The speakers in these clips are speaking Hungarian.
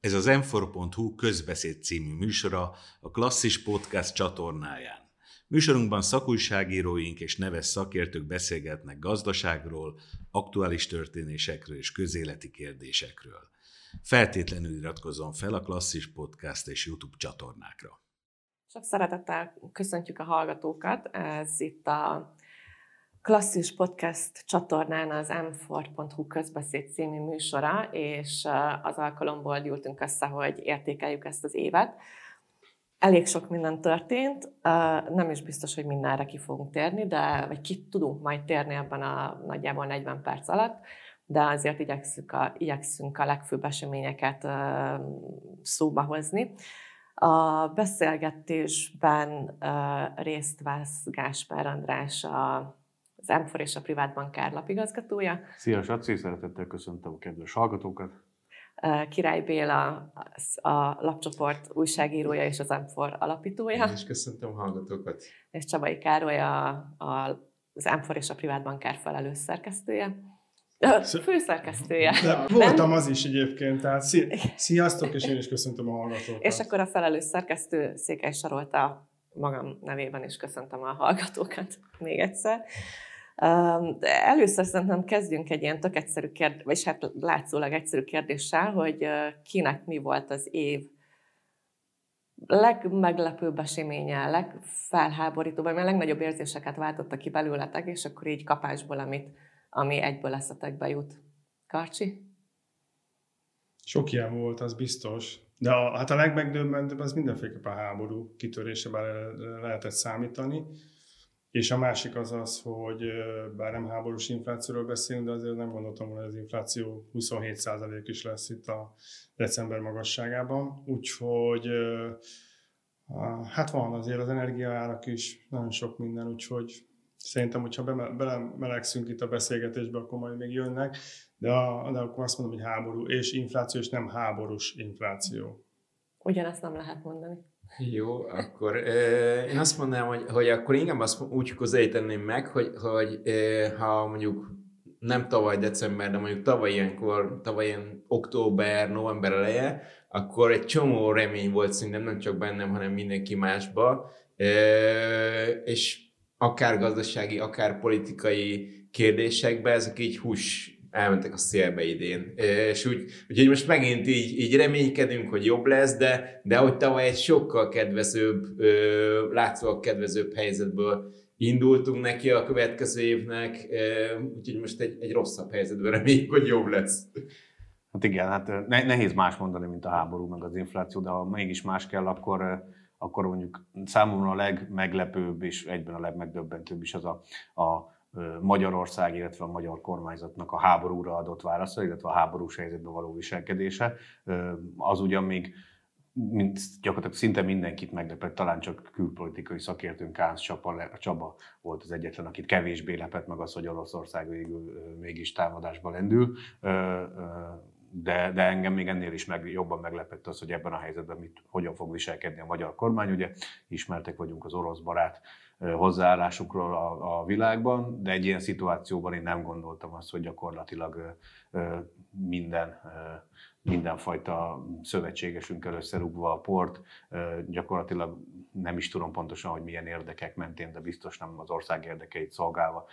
Ez az m közbeszéd című műsora a Klasszis Podcast csatornáján. Műsorunkban szakújságíróink és neves szakértők beszélgetnek gazdaságról, aktuális történésekről és közéleti kérdésekről. Feltétlenül iratkozzon fel a Klasszis Podcast és YouTube csatornákra. Sok szeretettel köszöntjük a hallgatókat. Ez itt a klasszis podcast csatornán az m4.hu közbeszéd című műsora, és az alkalomból gyűltünk össze, hogy értékeljük ezt az évet. Elég sok minden történt, nem is biztos, hogy mindenre ki fogunk térni, de vagy ki tudunk majd térni ebben a nagyjából 40 perc alatt, de azért igyekszünk a, igyekszünk a legfőbb eseményeket szóba hozni. A beszélgetésben részt vesz Gáspár András, a az m és a Privát Bankár lapigazgatója. Szia, Saci, szeretettel köszöntöm a kedves hallgatókat. Király Béla, a lapcsoport újságírója és az m alapítója. Én is köszöntöm a hallgatókat. És Csabai Károly, a, a, az m és a Privát Bankár felelős szerkesztője. Főszerkesztője. De voltam az is egyébként, tehát sziasztok, és én is köszöntöm a hallgatókat. És akkor a felelős szerkesztő Székely Sarolta magam nevében is köszöntöm a hallgatókat még egyszer. De először szerintem kezdjünk egy ilyen tök egyszerű kérdés, vagy hát látszólag egyszerű kérdéssel, hogy kinek mi volt az év legmeglepőbb eseménye, legfelháborítóbb, vagy a legnagyobb érzéseket váltotta ki belőletek, és akkor így kapásból, amit, ami egyből eszetekbe jut. Karcsi? Sok ilyen volt, az biztos. De a, hát a legmegdöbbentőbb az mindenféleképp a háború kitörése, bár lehetett számítani. És a másik az az, hogy bár nem háborús inflációról beszélünk, de azért nem gondoltam volna, hogy az infláció 27% is lesz itt a december magasságában. Úgyhogy hát van azért az energiaárak is, nagyon sok minden, úgyhogy szerintem, hogyha belemelegszünk itt a beszélgetésbe, akkor majd még jönnek, de, a, de akkor azt mondom, hogy háború és infláció, és nem háborús infláció. Ugyanezt nem lehet mondani. Jó, akkor én azt mondanám, hogy, hogy akkor inkább azt úgy közelíteném meg, hogy, hogy ha mondjuk nem tavaly december, de mondjuk tavaly ilyenkor, tavaly ilyen október, november eleje, akkor egy csomó remény volt szerintem nem csak bennem, hanem mindenki másba, és akár gazdasági, akár politikai kérdésekbe ezek így hús elmentek a szélbe idén. És úgy, úgyhogy most megint így, így reménykedünk, hogy jobb lesz, de, de hogy tavaly egy sokkal kedvezőbb, látszólag kedvezőbb helyzetből indultunk neki a következő évnek, úgyhogy most egy, egy rosszabb helyzetben reméljük, hogy jobb lesz. Hát igen, hát nehéz más mondani, mint a háború, meg az infláció, de ha mégis más kell, akkor akkor mondjuk számomra a legmeglepőbb és egyben a legmegdöbbentőbb is az a, a Magyarország, illetve a magyar kormányzatnak a háborúra adott válasza, illetve a háborús helyzetben való viselkedése. Az ugyan még mint gyakorlatilag szinte mindenkit meglepett, talán csak külpolitikai szakértőnk Kánz Csaba, Csaba volt az egyetlen, akit kevésbé lepett meg az, hogy Oroszország végül mégis támadásba lendül de, de engem még ennél is meg, jobban meglepett az, hogy ebben a helyzetben mit, hogyan fog viselkedni a magyar kormány. Ugye ismertek vagyunk az orosz barát hozzáállásukról a, a világban, de egy ilyen szituációban én nem gondoltam azt, hogy gyakorlatilag minden mindenfajta szövetségesünkkel összerúgva a port, gyakorlatilag nem is tudom pontosan, hogy milyen érdekek mentén, de biztos nem az ország érdekeit szolgálva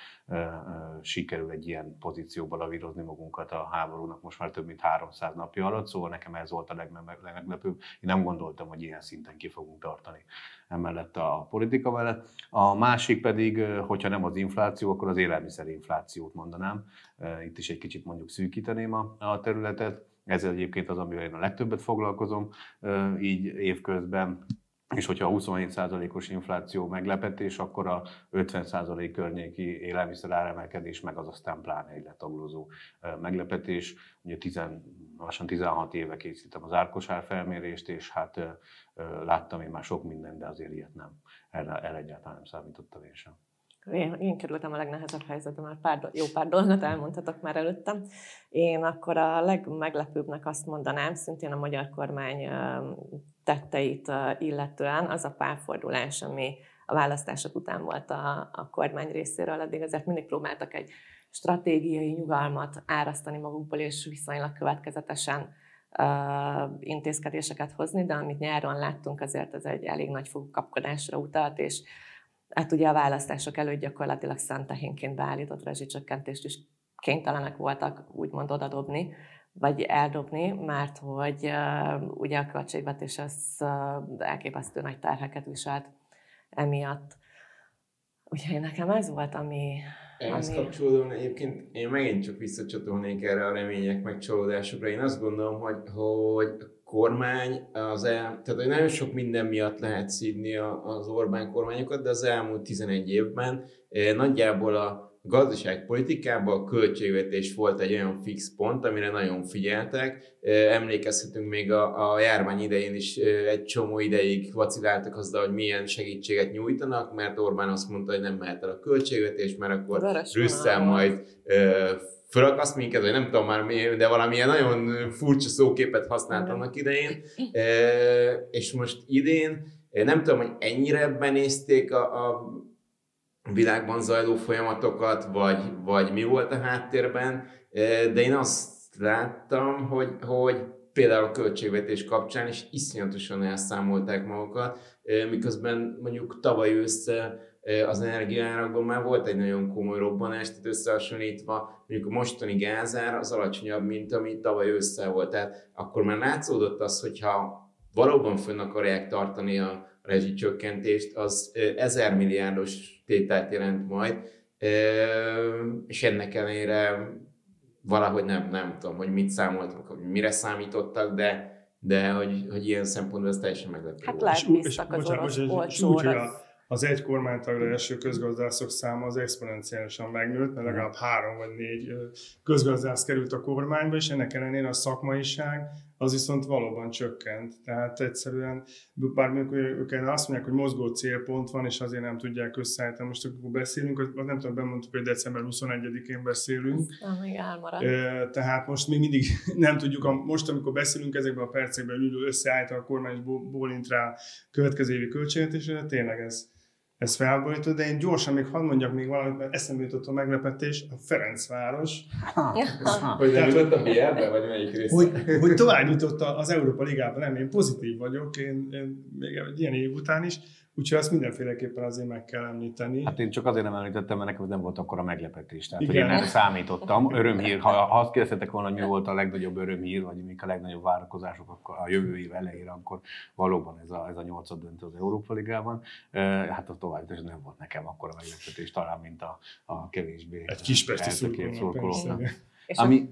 sikerül egy ilyen pozícióba lavírozni magunkat a háborúnak most már több mint 300 napja alatt, szóval nekem ez volt a legmeglepőbb. Én nem gondoltam, hogy ilyen szinten ki fogunk tartani emellett a politika mellett. A másik pedig, hogyha nem az infláció, akkor az élelmiszerinflációt mondanám. Itt is egy kicsit mondjuk szűkíteném a, a területet ezzel egyébként az, amivel én a legtöbbet foglalkozom így évközben, és hogyha a 27%-os infláció meglepetés, akkor a 50% környéki élelmiszer áremelkedés, meg az aztán pláne egy letaglózó meglepetés. Ugye 10, lassan 16 éve készítem az árkosár felmérést, és hát láttam én már sok mindent, de azért ilyet nem. Erre, erre egyáltalán nem számítottam én sem. Én, én kerültem a legnehezebb helyzetbe, már pár, jó pár dolgot elmondhatok már előttem. Én akkor a legmeglepőbbnek azt mondanám, szintén a magyar kormány tetteit illetően, az a párfordulás, ami a választások után volt a, a kormány részéről, addig azért mindig próbáltak egy stratégiai nyugalmat árasztani magukból, és viszonylag következetesen intézkedéseket hozni, de amit nyáron láttunk, azért ez egy elég nagy kapkodásra utalt, és hát ugye a választások előtt gyakorlatilag szentehénként beállított rezsicsökkentést is kénytelenek voltak úgymond odadobni, vagy eldobni, mert hogy uh, ugye a költségvetés az uh, elképesztő nagy terheket viselt emiatt. Úgyhogy nekem ez volt, ami... Ehhez ami... kapcsolódóan egyébként én megint csak visszacsatolnék erre a remények meg csalódásokra. Én azt gondolom, hogy, hogy kormány az el, tehát hogy nagyon sok minden miatt lehet szídni az Orbán kormányokat, de az elmúlt 11 évben eh, nagyjából a gazdaságpolitikában a költségvetés volt egy olyan fix pont, amire nagyon figyeltek. Emlékezhetünk még a, a járvány idején is egy csomó ideig vaciláltak azzal, hogy milyen segítséget nyújtanak, mert Orbán azt mondta, hogy nem mehet el a költségvetés, mert akkor Brüsszel majd fölakaszt minket, vagy nem tudom már mi, de valamilyen nagyon furcsa szóképet használt annak idején. És most idén nem tudom, hogy ennyire benézték a, a világban zajló folyamatokat, vagy, vagy mi volt a háttérben, de én azt láttam, hogy, hogy például a költségvetés kapcsán is iszonyatosan elszámolták magukat, miközben mondjuk tavaly össze az energiárakban már volt egy nagyon komoly robbanás, tehát összehasonlítva mondjuk a mostani gázár az alacsonyabb, mint ami tavaly össze volt. Tehát akkor már látszódott az, hogyha valóban fönn akarják tartani a rezsicsökkentést, az ezer milliárdos tételt jelent majd, és ennek ellenére valahogy nem, nem tudom, hogy mit számoltak, hogy mire számítottak, de, de hogy, hogy ilyen szempontból ez teljesen meglepő. Hát lehet, bíztak az orosz olcsóra az egy kormánytagra első közgazdászok száma az exponenciálisan megnőtt, mert legalább három vagy négy közgazdász került a kormányba, és ennek ellenére a szakmaiság az viszont valóban csökkent. Tehát egyszerűen, bármikor ők azt mondják, hogy mozgó célpont van, és azért nem tudják összeállítani. Most akkor beszélünk, nem tudom, bemondtuk, hogy december 21-én beszélünk. Nem, még Tehát most még mindig nem tudjuk, most amikor beszélünk ezekben a percekben ülő összeállítani a kormány és bólint rá következő évi költségvetésre, tényleg ez ez felborító, de én gyorsan még hadd mondjak még valamit, mert eszembe jutott a meglepetés, a Ferencváros. hogy nem jutott a br vagy melyik rész? Hogy, hogy tovább jutott az Európa Ligában, nem, én pozitív vagyok, én, én még egy ilyen év után is, Úgyhogy azt mindenféleképpen azért meg kell említeni. Hát én csak azért nem említettem, mert nekem ez nem volt akkor a meglepetés. Tehát, Igen. hogy én erre számítottam. Örömhír, ha, ha azt kérdeztetek volna, hogy mi volt a legnagyobb örömhír, vagy mik a legnagyobb várakozások akkor a jövő év elejére, akkor valóban ez a, ez a nyolcad döntő az Európa Ligában. Hát a tovább ez nem volt nekem akkor a meglepetés, talán, mint a, a kevésbé Egy kispesti szurkolónak. Ami,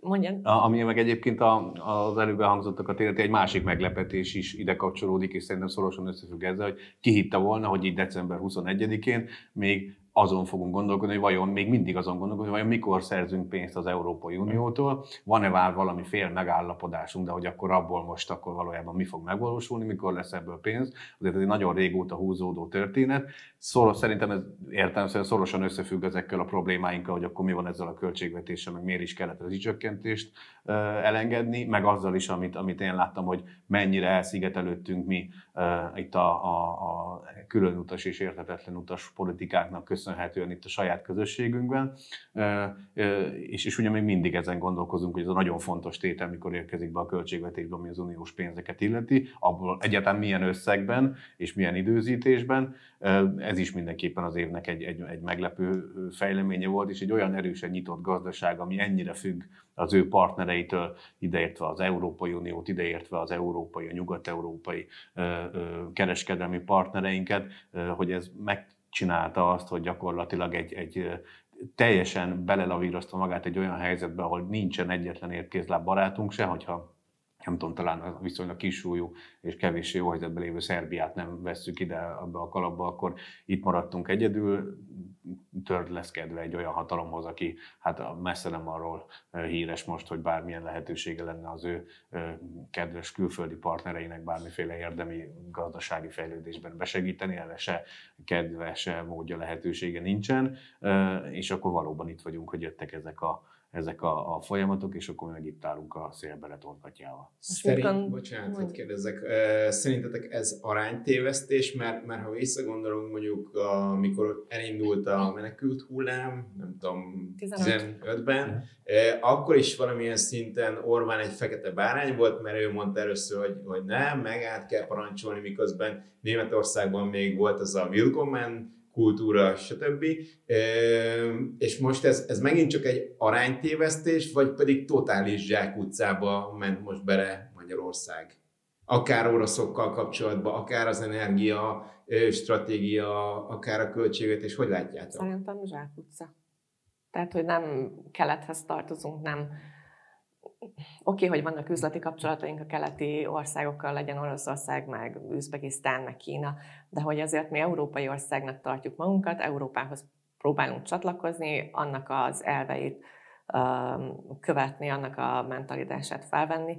Mondjan. Ami meg egyébként a, az előbb elhangzottakat illeti, egy másik meglepetés is ide kapcsolódik, és szerintem szorosan összefügg ezzel, hogy ki hitte volna, hogy így december 21-én még azon fogunk gondolkodni, hogy vajon még mindig azon gondolkodni, hogy vajon mikor szerzünk pénzt az Európai Uniótól, van-e már valami fél megállapodásunk, de hogy akkor abból most akkor valójában mi fog megvalósulni, mikor lesz ebből pénz. Azért ez egy nagyon régóta húzódó történet. Szoros, szerintem ez értelemszerűen szorosan összefügg ezekkel a problémáinkkal, hogy akkor mi van ezzel a költségvetéssel, meg miért is kellett az csökkentést elengedni, meg azzal is, amit, amit én láttam, hogy mennyire elszigetelődtünk mi itt a, a, a külön utas és értetetlen utas politikáknak köszönhetően itt a saját közösségünkben, és, és ugye még mindig ezen gondolkozunk, hogy ez a nagyon fontos tétel, mikor érkezik be a költségvetésbe, ami az uniós pénzeket illeti, abból egyáltalán milyen összegben és milyen időzítésben, ez is mindenképpen az évnek egy, egy, egy meglepő fejleménye volt, és egy olyan erősen nyitott gazdaság, ami ennyire függ az ő partnereitől, ideértve az Európai Uniót, ideértve az európai, a nyugat-európai kereskedelmi partnereinket, hogy ez megcsinálta azt, hogy gyakorlatilag egy, egy teljesen belelavírozta magát egy olyan helyzetbe, ahol nincsen egyetlen érkézláb barátunk se, hogyha nem tudom, talán a viszonylag kisúlyú és kevés jó helyzetben lévő Szerbiát nem vesszük ide abba a kalapba, akkor itt maradtunk egyedül, kedve egy olyan hatalomhoz, aki hát messze nem arról híres most, hogy bármilyen lehetősége lenne az ő kedves külföldi partnereinek bármiféle érdemi gazdasági fejlődésben besegíteni, erre se kedve, se módja lehetősége nincsen, és akkor valóban itt vagyunk, hogy jöttek ezek a ezek a, a folyamatok, és akkor meg itt állunk a szélbele torkatjával. Szerint, bocsánat, hogy kérdezek, szerintetek ez aránytévesztés, mert, mert ha visszagondolunk mondjuk, amikor elindult a menekült hullám, nem tudom, 15-ben, akkor is valamilyen szinten Orbán egy fekete bárány volt, mert ő mondta először, hogy, hogy nem, meg át kell parancsolni, miközben Németországban még volt az a Willkommen kultúra, stb. És most ez, ez megint csak egy aránytévesztés, vagy pedig totális zsákutcába ment most bele Magyarország? Akár oroszokkal kapcsolatban, akár az energia stratégia, akár a költségvetés, hogy látjátok? Szerintem zsákutca. Tehát, hogy nem kelethez tartozunk, nem Oké, okay, hogy vannak üzleti kapcsolataink a keleti országokkal, legyen Oroszország, meg Üzbegisztán, meg Kína, de hogy azért mi európai országnak tartjuk magunkat, Európához próbálunk csatlakozni, annak az elveit követni, annak a mentalitását felvenni.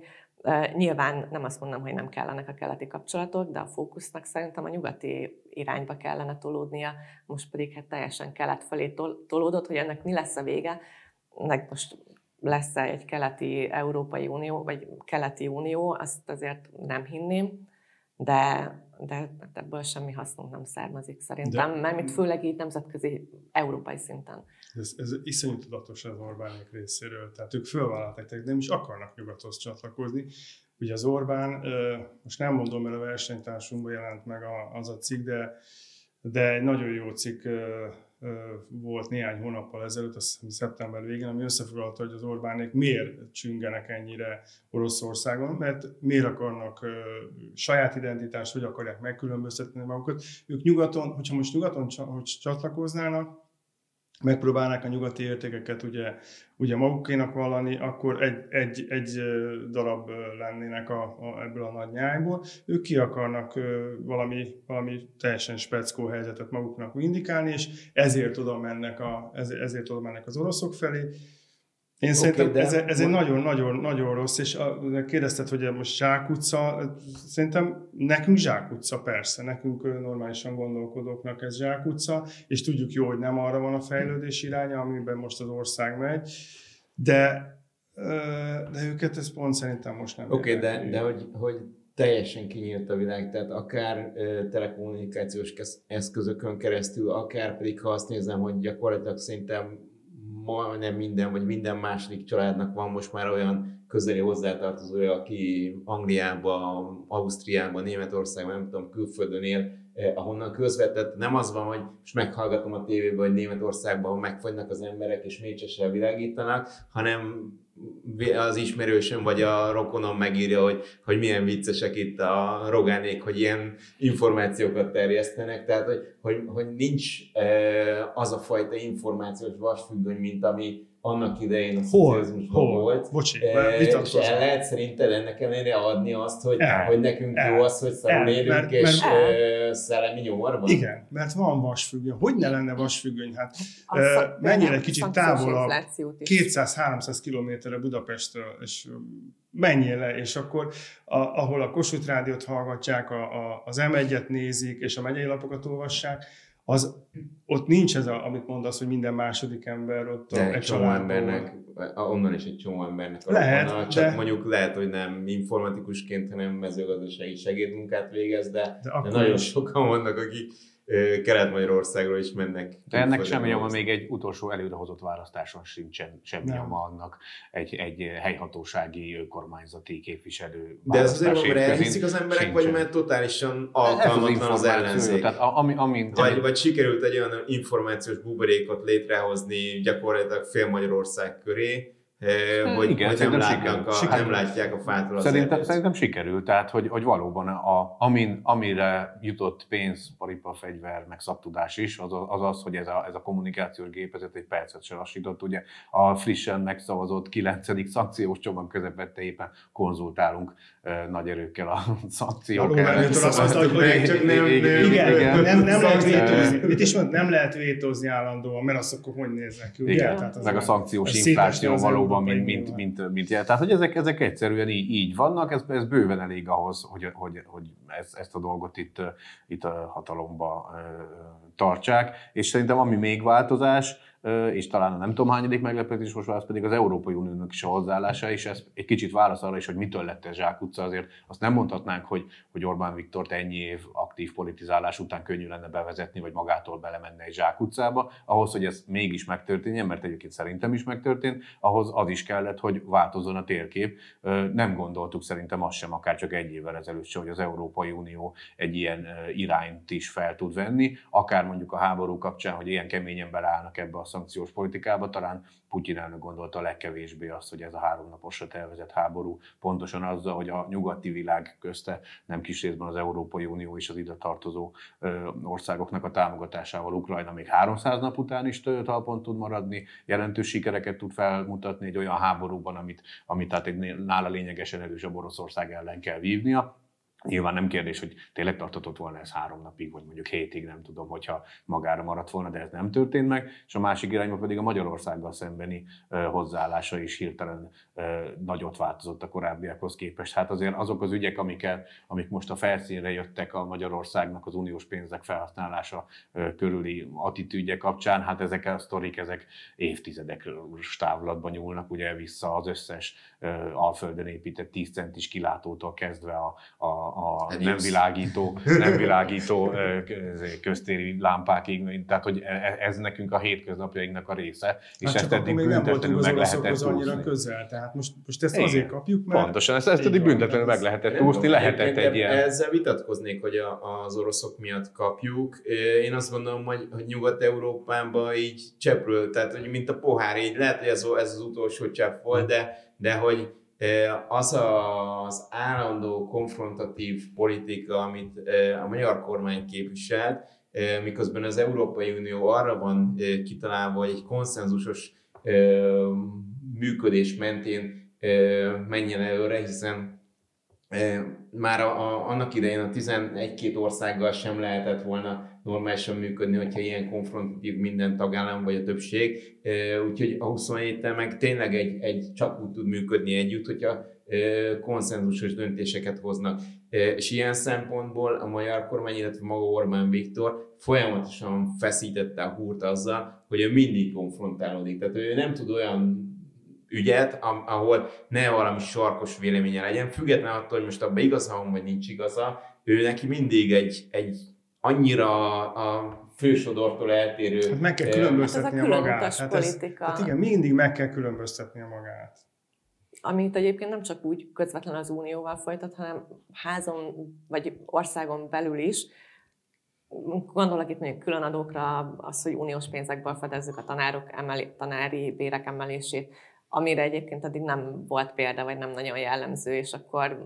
Nyilván nem azt mondom, hogy nem kellenek a keleti kapcsolatok, de a fókusznak szerintem a nyugati irányba kellene tolódnia, most pedig hát teljesen kelet felé tolódott, hogy ennek mi lesz a vége, meg most lesz -e egy keleti Európai Unió, vagy keleti unió, azt azért nem hinném, de, de ebből semmi hasznunk nem származik szerintem, de, mert főleg így nemzetközi, európai szinten. Ez, ez iszonyú tudatos az Orbánék részéről, tehát ők fölvállalták, nem is akarnak nyugathoz csatlakozni. Ugye az Orbán, most nem mondom, mert a versenytársunkban jelent meg az a cikk, de, de egy nagyon jó cikk volt néhány hónappal ezelőtt, azt hiszem szeptember végén, ami összefoglalta, hogy az Orbánék miért csüngenek ennyire Oroszországon, mert miért akarnak saját identitást, hogy akarják megkülönböztetni magukat. Ők nyugaton, hogyha most nyugaton csatlakoznának, megpróbálnák a nyugati értékeket ugye, ugye magukénak vallani, akkor egy, egy, egy darab lennének a, a, ebből a nagy nyájból. Ők ki akarnak valami, valami teljesen speckó helyzetet maguknak indikálni, és ezért oda mennek, a, ezért, oda mennek az oroszok felé én okay, szerintem de ez, ez egy nagyon-nagyon-nagyon rossz, és a, kérdezted, hogy most zsákutca, szerintem nekünk zsákutca, persze, nekünk normálisan gondolkodóknak ez zsákutca, és tudjuk jó, hogy nem arra van a fejlődés iránya, amiben most az ország megy, de, de őket ez pont szerintem most nem Oké, okay, de, de hogy, hogy teljesen kinyílt a világ, tehát akár telekommunikációs eszközökön keresztül, akár pedig ha azt nézem, hogy gyakorlatilag szerintem majdnem minden, vagy minden második családnak van most már olyan közeli hozzátartozója, aki Angliában, Ausztriában, Németországban, nem tudom, külföldön él, eh, ahonnan közvetett, nem az van, hogy most meghallgatom a tévében, hogy Németországban megfagynak az emberek és mécsesel világítanak, hanem az ismerősöm vagy a rokonom megírja, hogy, hogy milyen viccesek itt a rogánék, hogy ilyen információkat terjesztenek, tehát hogy, hogy, hogy nincs e, az a fajta információs vasfüggöny, mint ami annak idején a szocializmusban volt. Bocsi, e, és el lehet szerinted ennek ellenére adni azt, hogy, el, hogy nekünk el, jó az, hogy szarul élünk, mert, és mert, e, szellemi nyomorban? Igen, mert van vasfüggöny. Hogy ne lenne vasfüggöny? Hát e, mennyire kicsit távolabb, 200-300 kilométerre Budapestről, és menjél le, és akkor a, ahol a Kossuth Rádiót hallgatják, a, a, az M1-et nézik, és a megyei lapokat olvassák, az, ott nincs ez, a, amit mondasz, hogy minden második ember ott de a, egy csomó embernek, onnan is egy csomó embernek a lehet, rokona, csak de... mondjuk lehet, hogy nem informatikusként, hanem mezőgazdasági segédmunkát végez, de, de, de nagyon is. sokan vannak, akik Kelet-Magyarországról is mennek. De ennek semmi nyoma, még egy utolsó előrehozott választáson sincsen semmi nyoma annak egy, egy helyhatósági önkormányzati képviselő De ez azért van, mert elhiszik az emberek, sincsen. vagy mert totálisan alkalmatlan az, az ellenzék? Tehát, ami, ami, vagy, vagy sikerült egy olyan információs buborékot létrehozni gyakorlatilag fél Magyarország köré. Hogy, Igen, hogy nem, látják a, sikerült. nem látják a fától szerintem, szerintem sikerült, tehát hogy, hogy valóban a, amin, amire jutott pénz, paripa, fegyver, meg szaktudás is, az az, az hogy ez a, ez a kommunikációs gépezet egy percet se lassított. Ugye a frissen megszavazott 9. szankciós csomag közepette éppen konzultálunk nagy erőkkel a szankciók Igen, nem, nem lehet vétózni. Mit is mond, nem lehet vétózni állandóan, mert azt akkor hogy néznek ki, meg a szankciós infláció valóban, mint, mint, mint, mint jel. Tehát, hogy ezek, ezek egyszerűen így, így vannak, ez, ez bőven elég ahhoz, hogy, hogy, hogy ezt, ezt a dolgot itt, itt a hatalomba tartsák. És szerintem ami még változás, és talán a nem tudom hányadik meglepetés most az pedig az Európai Uniónak is a hozzáállása, és ez egy kicsit válasz arra is, hogy mitől lett ez zsákutca, azért azt nem mondhatnánk, hogy, hogy Orbán Viktort ennyi év aktív politizálás után könnyű lenne bevezetni, vagy magától belemenne egy zsákutcába. Ahhoz, hogy ez mégis megtörténjen, mert egyébként szerintem is megtörtént, ahhoz az is kellett, hogy változzon a térkép. Nem gondoltuk szerintem azt sem, akár csak egy évvel ezelőtt sem, hogy az Európai Unió egy ilyen irányt is fel tud venni, akár mondjuk a háború kapcsán, hogy ilyen keményen beleállnak ebbe a szankciós politikába, talán Putyin elnök gondolta a legkevésbé azt, hogy ez a három naposra tervezett háború pontosan azzal, hogy a nyugati világ közte nem kis részben az Európai Unió és az ide tartozó országoknak a támogatásával Ukrajna még 300 nap után is talpon tud maradni, jelentős sikereket tud felmutatni egy olyan háborúban, amit, amit tehát egy nála lényegesen erősebb Oroszország ellen kell vívnia Nyilván nem kérdés, hogy tényleg tartatott volna ez három napig, vagy mondjuk hétig, nem tudom, hogyha magára maradt volna, de ez nem történt meg, és a másik irányban pedig a Magyarországgal szembeni hozzáállása is hirtelen nagyot változott a korábbiakhoz képest. Hát azért azok az ügyek, amiket, amik most a felszínre jöttek a Magyarországnak az uniós pénzek felhasználása körüli attitűdje kapcsán, hát ezek a sztorik, ezek évtizedek távlatban nyúlnak, ugye vissza az összes Alföldön épített 10 centis kilátótól kezdve a, a a nem világító, nem világító köztéri lámpákig, tehát hogy e, e, ez nekünk a hétköznapjainknak a része, és hát ezt eddig még nem voltunk meg lehetett annyira közel, tehát most, most ezt Igen. azért kapjuk, mert... Pontosan, ezt, ezt eddig büntetlenül meg lehetett úszni, lehetett egy ilyen... Ezzel vitatkoznék, hogy a, az oroszok miatt kapjuk. Én azt gondolom, hogy, hogy Nyugat-Európában így cseprül, tehát hogy mint a pohár, így lehet, hogy ez, ez az utolsó csepp volt, de, de hogy az az állandó konfrontatív politika, amit a magyar kormány képviselt, miközben az Európai Unió arra van kitalálva, hogy egy konszenzusos működés mentén menjen előre, hiszen már a, a, annak idején a 11-két országgal sem lehetett volna normálisan működni, hogyha ilyen konfrontatív minden tagállam vagy a többség. Úgyhogy a 27 meg tényleg egy, egy csak úgy tud működni együtt, hogyha konszenzusos döntéseket hoznak. És ilyen szempontból a magyar kormány, illetve maga Orbán Viktor folyamatosan feszítette a húrt azzal, hogy ő mindig konfrontálódik. Tehát ő nem tud olyan ügyet, ahol ne valami sarkos véleménye legyen, független attól, hogy most abban igaza van, vagy nincs igaza, ő neki mindig egy, egy annyira a fősodortól eltérő... Hát meg kell különböztetni hát a magát. Hát, ez, hát igen, mindig meg kell különböztetni a magát. Amit egyébként nem csak úgy közvetlenül az unióval folytat, hanem házon vagy országon belül is, Gondolok itt mondjuk különadókra, az, hogy uniós pénzekből fedezzük a tanárok emeli, tanári bérek emelését, amire egyébként addig nem volt példa, vagy nem nagyon jellemző, és akkor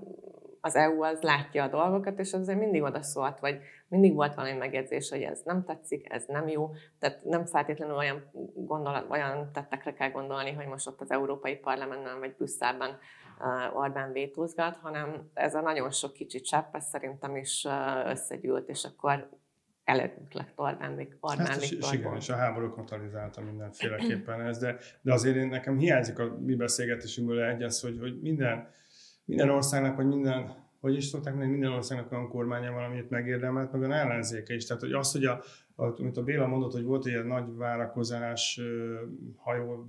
az EU az látja a dolgokat, és azért mindig oda szólt, vagy mindig volt valami megjegyzés, hogy ez nem tetszik, ez nem jó, tehát nem feltétlenül olyan, gondolat, olyan tettekre kell gondolni, hogy most ott az Európai Parlamentben vagy Brüsszelben uh, Orbán vétózgat, hanem ez a nagyon sok kicsi csepp, ez szerintem is uh, összegyűlt, és akkor előtt lett Orbán, Orbán hát, Viktor. Igen, és a háború katalizálta mindenféleképpen ez, de, de azért én, nekem hiányzik a mi beszélgetésünkből egy az, hogy, hogy minden, minden országnak, vagy minden, hogy is szokták mondani, minden országnak olyan kormánya valamit megérdemelt, meg olyan ellenzéke is. Tehát, hogy az, hogy a, a, mint a Béla mondott, hogy volt egy nagy várakozás, ha jól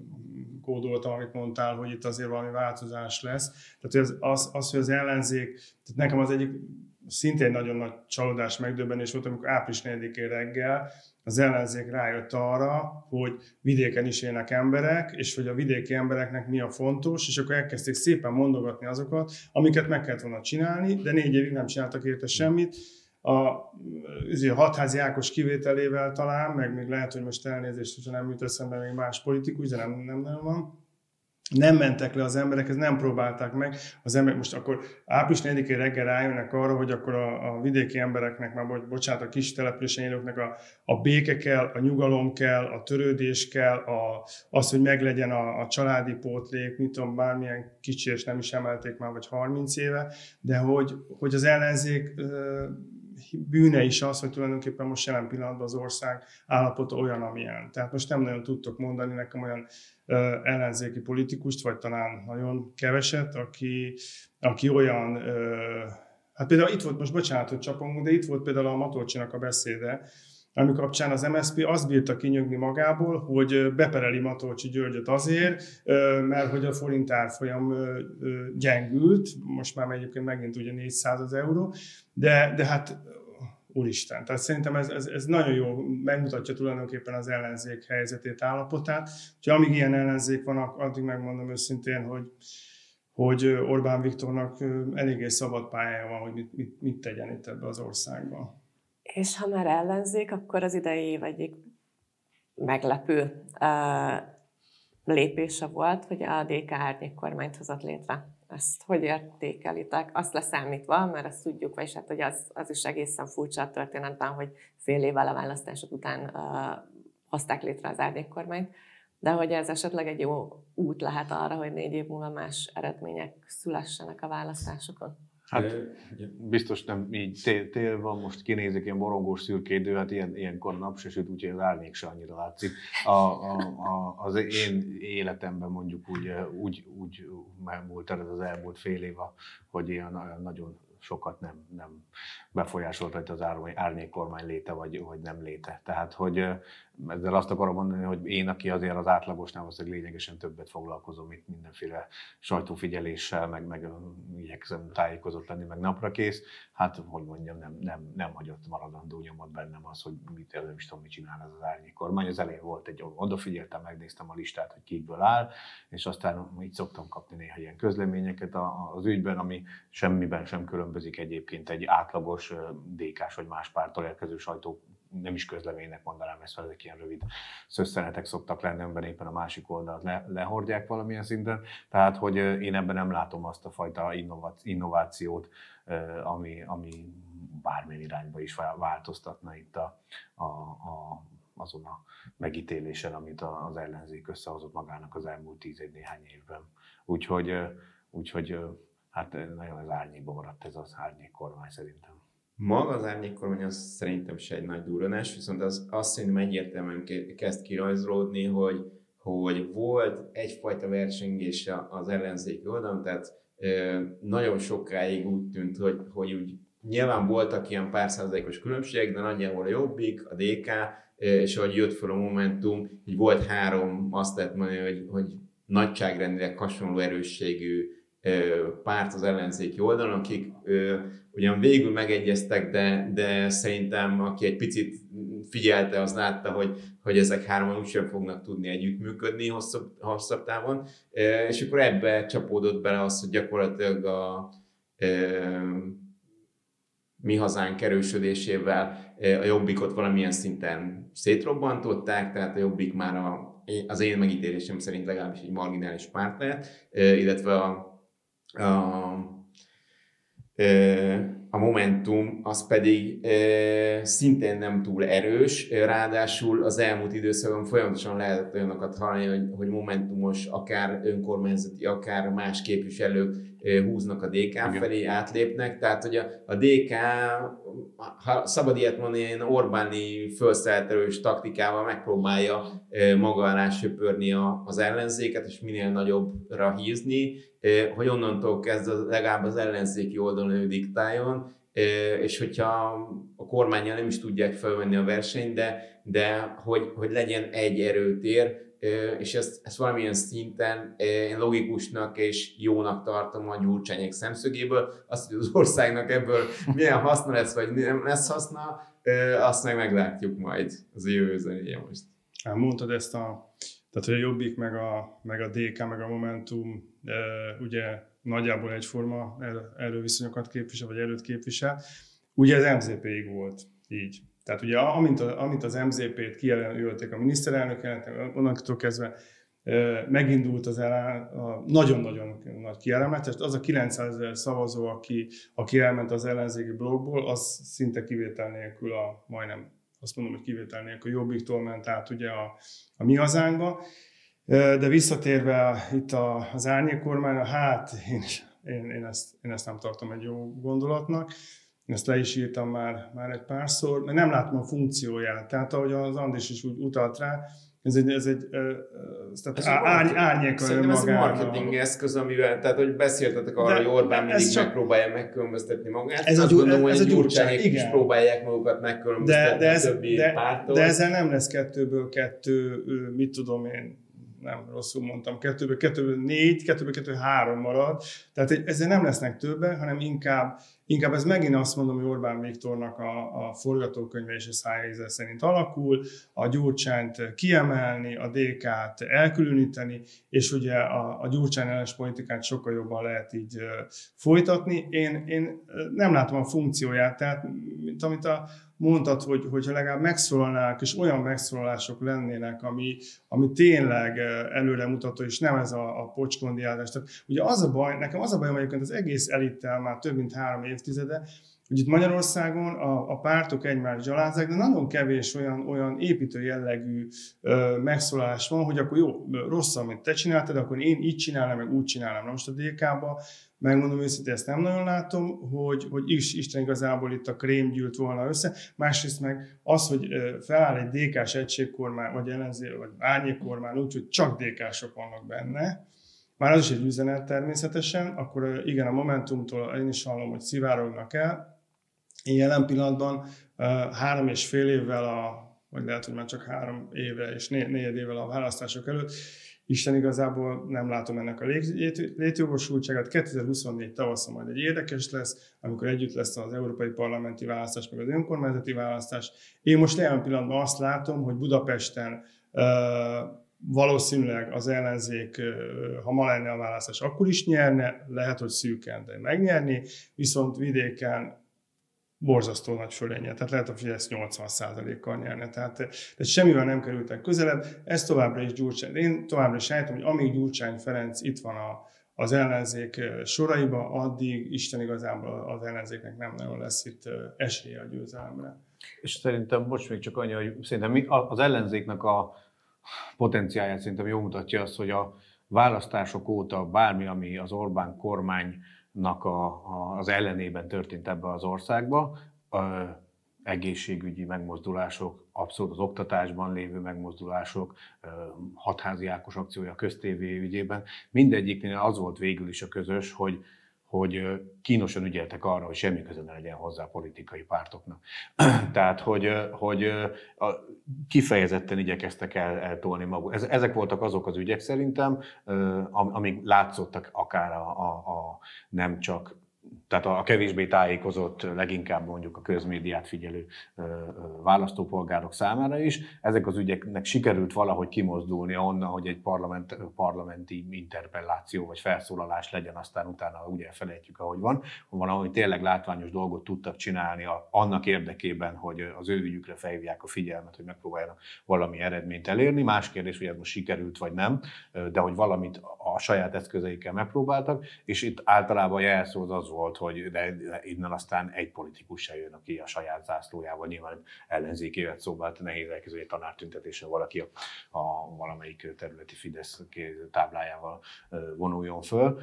kódoltam, amit mondtál, hogy itt azért valami változás lesz. Tehát az, az, az hogy az ellenzék, tehát nekem az egyik szintén nagyon nagy csalódás, megdöbbenés volt, amikor április 4 reggel az ellenzék rájött arra, hogy vidéken is élnek emberek, és hogy a vidéki embereknek mi a fontos, és akkor elkezdték szépen mondogatni azokat, amiket meg kellett volna csinálni, de négy évig nem csináltak érte semmit. A hatházi Ákos kivételével talán, meg még lehet, hogy most elnézést, hogyha nem jut eszembe még más politikus, de nem, nem nem van nem mentek le az emberek, ez nem próbálták meg. Az emberek most akkor április 4 reggel rájönnek arra, hogy akkor a, a vidéki embereknek, már bo- bocsánat, a kis településen élőknek a, a béke kell, a nyugalom kell, a törődés kell, a, az, hogy meglegyen a, a családi pótlék, mit tudom, bármilyen kicsi, és nem is emelték már, vagy 30 éve, de hogy, hogy az ellenzék bűne is az, hogy tulajdonképpen most jelen pillanatban az ország állapota olyan, amilyen. Tehát most nem nagyon tudtok mondani nekem olyan ellenzéki politikust, vagy talán nagyon keveset, aki, aki olyan, hát például itt volt, most bocsánat, hogy csapom, de itt volt például a Matolcsinak a beszéde, ami kapcsán az MSZP azt bírta kinyögni magából, hogy bepereli Matolcsi Györgyöt azért, mert hogy a forint árfolyam gyengült, most már egyébként megint ugye 400 euró, de, de hát úristen. Tehát szerintem ez, ez, ez nagyon jó, megmutatja tulajdonképpen az ellenzék helyzetét, állapotát. Úgyhogy amíg ilyen ellenzék van, addig megmondom őszintén, hogy, hogy Orbán Viktornak eléggé szabad pályája van, hogy mit, mit, mit tegyen itt ebbe az országban. És ha már ellenzék, akkor az idei év egyik meglepő uh, lépése volt, hogy a DK árnyék kormányt hozott létre. Ezt hogy értékelitek? Azt leszámítva, mert azt tudjuk, vagyis hát, hogy az, az is egészen furcsa a történetben, hogy fél évvel a választások után uh, hozták létre az árnyékkormányt, de hogy ez esetleg egy jó út lehet arra, hogy négy év múlva más eredmények szülessenek a választásokon? Hát biztos nem így tél, tél van, most kinézik ilyen borongós szürke idő, hát ilyen, ilyenkor nap se süt, úgyhogy az árnyék se annyira látszik. A, a, a, az én életemben mondjuk úgy, úgy, úgy múlt el ez az elmúlt fél év, hogy ilyen nagyon sokat nem, nem befolyásolta hogy az árnyék kormány léte vagy, vagy nem léte. Tehát, hogy ezzel azt akarom mondani, hogy én, aki azért az átlagosnál valószínűleg lényegesen többet foglalkozom itt mindenféle sajtófigyeléssel, meg, meg igyekszem tájékozott lenni, meg napra kész, hát, hogy mondjam, nem, nem, nem hagyott maradandó nyomot bennem az, hogy mit, nem is tudom, mit csinál ez az árnyék kormány. Az elején volt egy, odafigyeltem, megnéztem a listát, hogy kikből áll, és aztán így szoktam kapni néha ilyen közleményeket az ügyben, ami semmiben sem különbözik egyébként egy átlagos DK-s vagy más pártól érkező sajtó nem is közleménynek mondanám ezt, mert ezek ilyen rövid szösszenetek szoktak lenni, amiben éppen a másik oldalt le, lehordják valamilyen szinten. Tehát, hogy én ebben nem látom azt a fajta innovációt, ami, ami bármilyen irányba is változtatna itt a, a, a azon a megítélésen, amit az ellenzék összehozott magának az elmúlt tíz év néhány évben. Úgyhogy, úgyhogy hát nagyon az árnyékba maradt ez az árnyék kormány szerintem. Maga az árnyékkormány az szerintem se egy nagy durranás, viszont az azt szerintem egyértelműen kezd kirajzolódni, hogy, hogy volt egyfajta versengés az ellenzéki oldalon, tehát nagyon sokáig úgy tűnt, hogy, hogy úgy nyilván voltak ilyen pár százalékos különbségek, de nagyjából a Jobbik, a DK, és ahogy jött fel a Momentum, így volt három, azt lehet mondani, hogy, hogy nagyságrendileg hasonló erősségű párt az ellenzéki oldalon, akik ugyan végül megegyeztek, de, de szerintem aki egy picit figyelte, az látta, hogy, hogy ezek hárman úgysem fognak tudni együttműködni hosszabb, hosszabb távon, és akkor ebbe csapódott bele az, hogy gyakorlatilag a mi hazánk erősödésével a Jobbikot valamilyen szinten szétrobbantották, tehát a Jobbik már a, az én megítélésem szerint legalábbis egy marginális párt lehet, illetve a a, a Momentum az pedig szintén nem túl erős, ráadásul az elmúlt időszakban folyamatosan lehetett olyanokat hallani, hogy, hogy Momentumos, akár önkormányzati, akár más képviselők húznak a DK Igen. felé, átlépnek, tehát hogy a, a DK, ha szabad ilyet mondani, ilyen Orbáni felszelterős taktikával megpróbálja maga alá söpörni az ellenzéket, és minél nagyobbra hízni, hogy onnantól kezdve legalább az ellenzéki oldalon ő diktáljon, és hogyha a kormányjal nem is tudják felvenni a versenyt, de, de hogy, hogy legyen egy erőtér, és ezt, ezt valamilyen szinten én logikusnak és jónak tartom a gyurcsányék szemszögéből. Azt, hogy az országnak ebből milyen haszna lesz, vagy nem lesz haszna, azt meg meglátjuk majd az jövő zenéje most. Mondtad ezt a, tehát hogy a Jobbik, meg a, meg a DK, meg a Momentum ugye nagyjából egyforma erőviszonyokat képvisel, vagy erőt képvisel. Ugye az MZP-ig volt így. Tehát ugye amint, a, amint az MZP-t kijelölték a miniszterelnök jelent, onnantól kezdve megindult az el, a nagyon-nagyon nagy kielemet, az a 900 ezer szavazó, aki, aki elment az ellenzéki blogból, az szinte kivétel nélkül a majdnem, azt mondom, hogy kivétel nélkül jobbiktól ment át ugye a, a mi hazánkba. De visszatérve itt a, az árnyékkormányra, hát én, én, én, ezt, én ezt nem tartom egy jó gondolatnak. Ezt le is írtam már, már egy párszor, mert nem látom a funkcióját. Tehát ahogy az Andis is úgy utalt rá, Ez egy, ez egy tehát ez árny, árnyék Szerintem ez egy marketing eszköz, amivel, tehát hogy beszéltetek arra, hogy Orbán mindig csak, megpróbálja megkülönböztetni magát. Ez azt a, gondolom, ez, ez hogy a gyurcsányék is próbálják magukat megkülönböztetni de, de ez, a többi de, pártól. De ezzel nem lesz kettőből kettő, mit tudom én, nem rosszul mondtam, kettőből kettőből négy, kettőből kettő három marad. Tehát ezzel nem lesznek többen, hanem inkább Inkább ez megint azt mondom, hogy Orbán Viktornak a, a forgatókönyve és a szájéze szerint alakul, a Gyurcsányt kiemelni, a DK-t elkülöníteni, és ugye a, a Gyurcsány ellenes politikát sokkal jobban lehet így folytatni. Én, én nem látom a funkcióját, tehát mint amit a, mondtad, hogy, hogyha legalább megszólalnák, és olyan megszólalások lennének, ami, ami tényleg előremutató, és nem ez a, a pocskondiálás. Tehát ugye az a baj, nekem az a baj, hogy az egész elittel már több mint három évtizede, hogy itt Magyarországon a, a pártok egymást gyalázzák, de nagyon kevés olyan, olyan építő jellegű ö, megszólás van, hogy akkor jó, rossz, amit te csináltad, akkor én így csinálom, meg úgy csinálom. Na most a DK-ba megmondom őszintén, ezt nem nagyon látom, hogy, hogy is Isten igazából itt a krém gyűlt volna össze. Másrészt meg az, hogy feláll egy DK-s egységkormány, vagy ellenzé, vagy árnyékkormány úgy, hogy csak DK-sok vannak benne, már az is egy üzenet természetesen, akkor igen, a Momentumtól én is hallom, hogy szivárognak el. Én jelen pillanatban három és fél évvel a vagy lehet, hogy már csak három éve és né- négy évvel a választások előtt, Isten igazából nem látom ennek a létjogosultságát. 2024 tavaszon majd egy érdekes lesz, amikor együtt lesz az európai parlamenti választás, meg az önkormányzati választás. Én most jelen pillanatban azt látom, hogy Budapesten valószínűleg az ellenzék, ha ma lenne a választás, akkor is nyerne, lehet, hogy szűken, de megnyerni, viszont vidéken borzasztó nagy fölénye. Tehát lehet, hogy Fidesz 80%-kal nyerne. Tehát, tehát semmivel nem kerültek közelebb. Ez továbbra is Gyurcsány. Én továbbra is állítom, hogy amíg Gyurcsány Ferenc itt van a, az ellenzék soraiba, addig Isten igazából az ellenzéknek nem nagyon lesz itt esélye a győzelemre. És szerintem most még csak annyi, hogy szerintem az ellenzéknek a potenciáját szerintem jól mutatja azt, hogy a választások óta bármi, ami az Orbán kormány a, a, az ellenében történt ebbe az országba. A, egészségügyi megmozdulások, abszolút az oktatásban lévő megmozdulások, hatházi Ákos akciója köztévé ügyében, mindegyiknél az volt végül is a közös, hogy hogy kínosan ügyeltek arra, hogy semmi köze ne legyen hozzá a politikai pártoknak. Tehát, hogy, hogy kifejezetten igyekeztek el, eltolni maguk. Ezek voltak azok az ügyek szerintem, amik látszottak akár a, a, a nem csak tehát a kevésbé tájékozott, leginkább mondjuk a közmédiát figyelő választópolgárok számára is. Ezek az ügyeknek sikerült valahogy kimozdulni onnan, hogy egy parlament, parlamenti interpelláció vagy felszólalás legyen, aztán utána ugye felejtjük, ahogy van. Valahogy tényleg látványos dolgot tudtak csinálni annak érdekében, hogy az ő ügyükre felhívják a figyelmet, hogy megpróbáljanak valami eredményt elérni. Más kérdés, hogy ez most sikerült vagy nem, de hogy valamit a saját eszközeikkel megpróbáltak, és itt általában jelszó az az volt, hogy de, innen aztán egy politikus se jön, aki a saját zászlójával nyilván szóba, hát nehéz elképzelni egy tanártüntetésen valaki a, a valamelyik területi Fidesz táblájával vonuljon föl.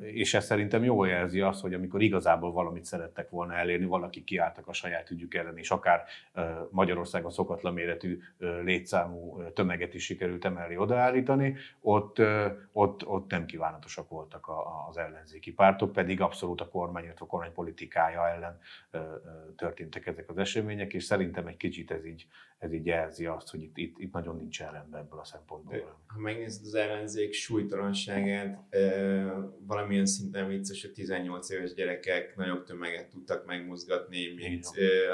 És ez szerintem jól jelzi azt, hogy amikor igazából valamit szerettek volna elérni, valaki kiálltak a saját ügyük ellen, és akár Magyarországon szokatlan méretű létszámú tömeget is sikerült emelni odaállítani, ott, ott, ott nem kívánatosak voltak az ellenzéki pártok, pedig abszolút a kormány, illetve a kormány politikája ellen történtek ezek az események, és szerintem egy kicsit ez így, ez így jelzi azt, hogy itt, itt, itt nagyon nincs rendben ebből a szempontból. Ha megnézed az ellenzék súlytalanságát, valamilyen szinten vicces, hogy 18 éves gyerekek nagyobb tömeget tudtak megmozgatni, mint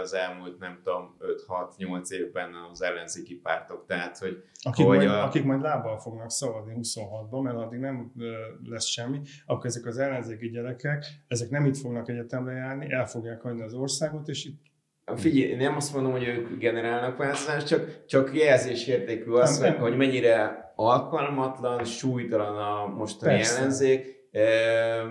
az elmúlt, nem tudom, 5-6-8 évben az ellenzéki pártok. Tehát, hogy, akik, hogy majd, a... akik majd lábbal fognak szavazni 26-ban, mert addig nem lesz semmi, akkor ezek az ellenzéki gyerekek, ezek nem itt fognak egyetemre járni, el fogják hagyni az országot, és itt Figyelj, nem azt mondom, hogy ők generálnak változást, csak, csak jelzésértékű az, nem, nem. hogy mennyire alkalmatlan, súlytalan a mostani Persze. ellenzék,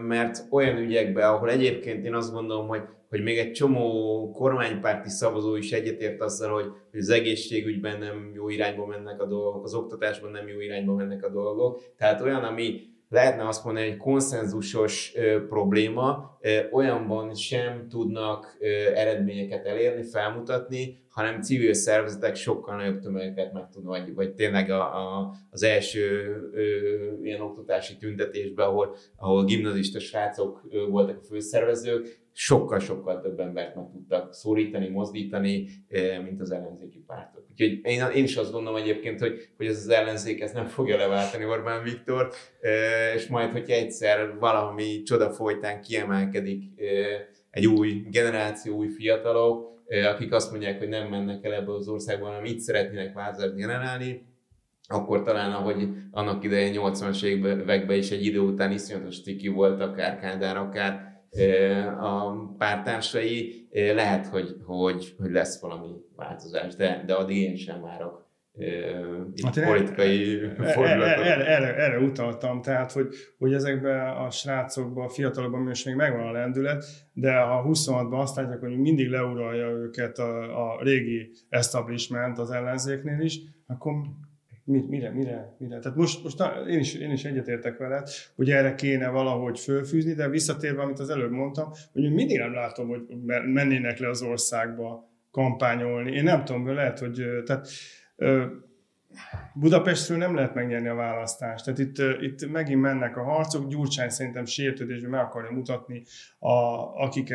mert olyan ügyekben, ahol egyébként én azt gondolom, hogy, hogy még egy csomó kormánypárti szavazó is egyetért azzal, hogy, hogy az egészségügyben nem jó irányba mennek a dolgok, az oktatásban nem jó irányba mennek a dolgok. Tehát olyan, ami lehetne azt mondani, hogy konszenzusos ö, probléma, ö, olyanban sem tudnak ö, eredményeket elérni, felmutatni, hanem civil szervezetek sokkal nagyobb tömegeket meg tudnak, vagy, vagy tényleg a, a, az első ö, ilyen oktatási tüntetésben, ahol, ahol gimnazista srácok ö, voltak a főszervezők, sokkal-sokkal több embert meg tudtak szólítani, mozdítani, mint az ellenzéki pártok. Úgyhogy én, én is azt gondolom egyébként, hogy, hogy ez az ellenzék ezt nem fogja leváltani Orbán Viktor, és majd, hogyha egyszer valami csoda folytán kiemelkedik egy új generáció, új fiatalok, akik azt mondják, hogy nem mennek el ebből az országból, hanem itt szeretnének változást generálni, akkor talán, ahogy annak idején 80-as években is egy idő után iszonyatos ciki volt, akár Kádár, akár a pártársai, lehet, hogy, hogy, hogy lesz valami változás, de, de addig én sem várok hát politikai fordulatot. Erre, erre, erre utaltam, tehát, hogy, hogy ezekben a srácokban, a fiatalokban most még megvan a lendület, de ha 26-ban azt látják, hogy mindig leuralja őket a, a régi establishment az ellenzéknél is, akkor mire, mire, mire. Tehát most, most én, is, én is egyetértek veled, hogy erre kéne valahogy fölfűzni, de visszatérve, amit az előbb mondtam, hogy mindig nem látom, hogy mennének le az országba kampányolni. Én nem tudom, lehet, hogy tehát, Budapestről nem lehet megnyerni a választást. Tehát itt, itt megint mennek a harcok, Gyurcsány szerintem sértődésben meg akarja mutatni, a, akik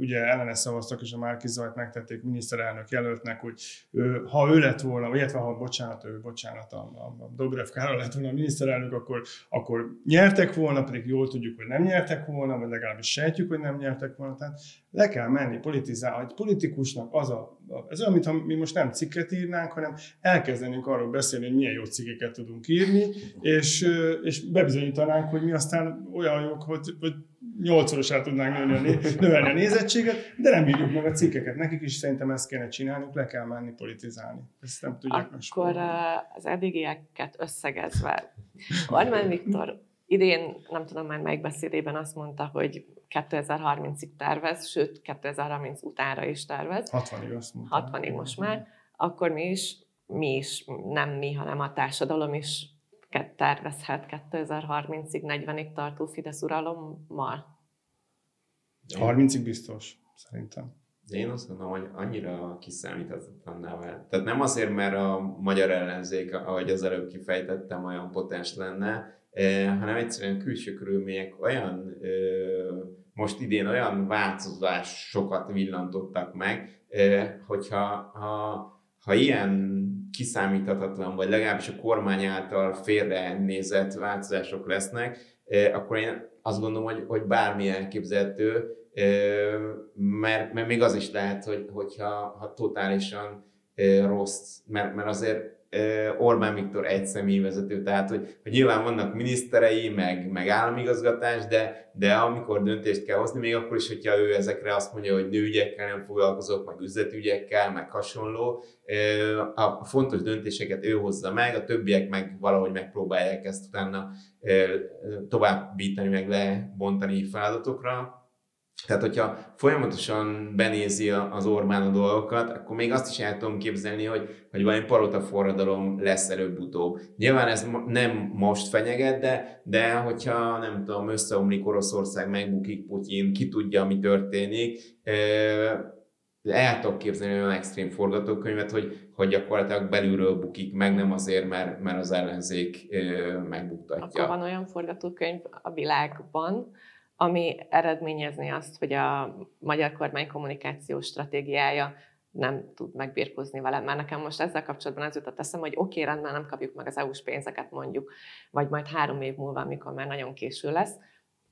ugye ellene szavaztak, és a Márkizajt megtették miniszterelnök jelöltnek, hogy ő, ha ő lett volna, illetve ha bocsánat, ő, bocsánat, a, a Dobrev Károly lett volna a miniszterelnök, akkor, akkor nyertek volna, pedig jól tudjuk, hogy nem nyertek volna, vagy legalábbis sejtjük, hogy nem nyertek volna. Tehát le kell menni politizálni. Egy politikusnak az a, ez olyan, mintha mi most nem cikket írnánk, hanem elkezdenénk arról beszélni, hogy milyen jó cikkeket tudunk írni, és, és bebizonyítanánk, hogy mi aztán olyan jók, hogy, hogy nyolcszorosá tudnánk nőni, növelni a nézettséget, de nem írjuk meg a cikkeket. Nekik is szerintem ezt kéne csinálni, le kell menni politizálni. Ezt nem tudják Akkor az eddigieket összegezve, Orbán Viktor idén, nem tudom már melyik beszédében azt mondta, hogy 2030-ig tervez, sőt 2030 utánra is tervez. 60-ig azt mondta. 60-ig most már. Akkor mi is, mi is, nem mi, hanem a társadalom is tervezhet 2030-ig, 40-ig tartó Fidesz uralommal? 30-ig biztos, szerintem. De én azt gondolom, hogy annyira kiszámíthatatlanná vált. Tehát nem azért, mert a magyar ellenzék, ahogy az előbb kifejtettem, olyan potens lenne, hanem egyszerűen külső körülmények olyan, most idén olyan változásokat villantottak meg, hogyha ha, ha ilyen kiszámíthatatlan, vagy legalábbis a kormány által félre nézett változások lesznek, akkor én azt gondolom, hogy, hogy bármi elképzelhető, mert, mert még az is lehet, hogy, hogyha ha totálisan rossz, mert, mert azért Orbán Viktor egy személyvezető, tehát hogy, hogy nyilván vannak miniszterei, meg, meg államigazgatás, de, de amikor döntést kell hozni, még akkor is, hogyha ő ezekre azt mondja, hogy nőügyekkel nem foglalkozok, meg üzletügyekkel, meg hasonló, a fontos döntéseket ő hozza meg, a többiek meg valahogy megpróbálják ezt utána továbbítani, meg lebontani feladatokra tehát, hogyha folyamatosan benézi az Orbán a dolgokat, akkor még azt is el tudom képzelni, hogy, hogy valami palota forradalom lesz előbb-utóbb. Nyilván ez nem most fenyeget, de, de hogyha nem tudom, összeomlik Oroszország, megbukik Putyin, ki tudja, mi történik, el tudok képzelni olyan extrém forgatókönyvet, hogy, hogy gyakorlatilag belülről bukik meg, nem azért, mert, mert az ellenzék megbuktatja. Akkor van olyan forgatókönyv a világban, ami eredményezni azt, hogy a magyar kormány kommunikációs stratégiája nem tud megbírkozni vele. Mert nekem most ezzel kapcsolatban az jutott eszem, hogy oké, okay, rendben nem kapjuk meg az EU-s pénzeket mondjuk, vagy majd három év múlva, amikor már nagyon késő lesz,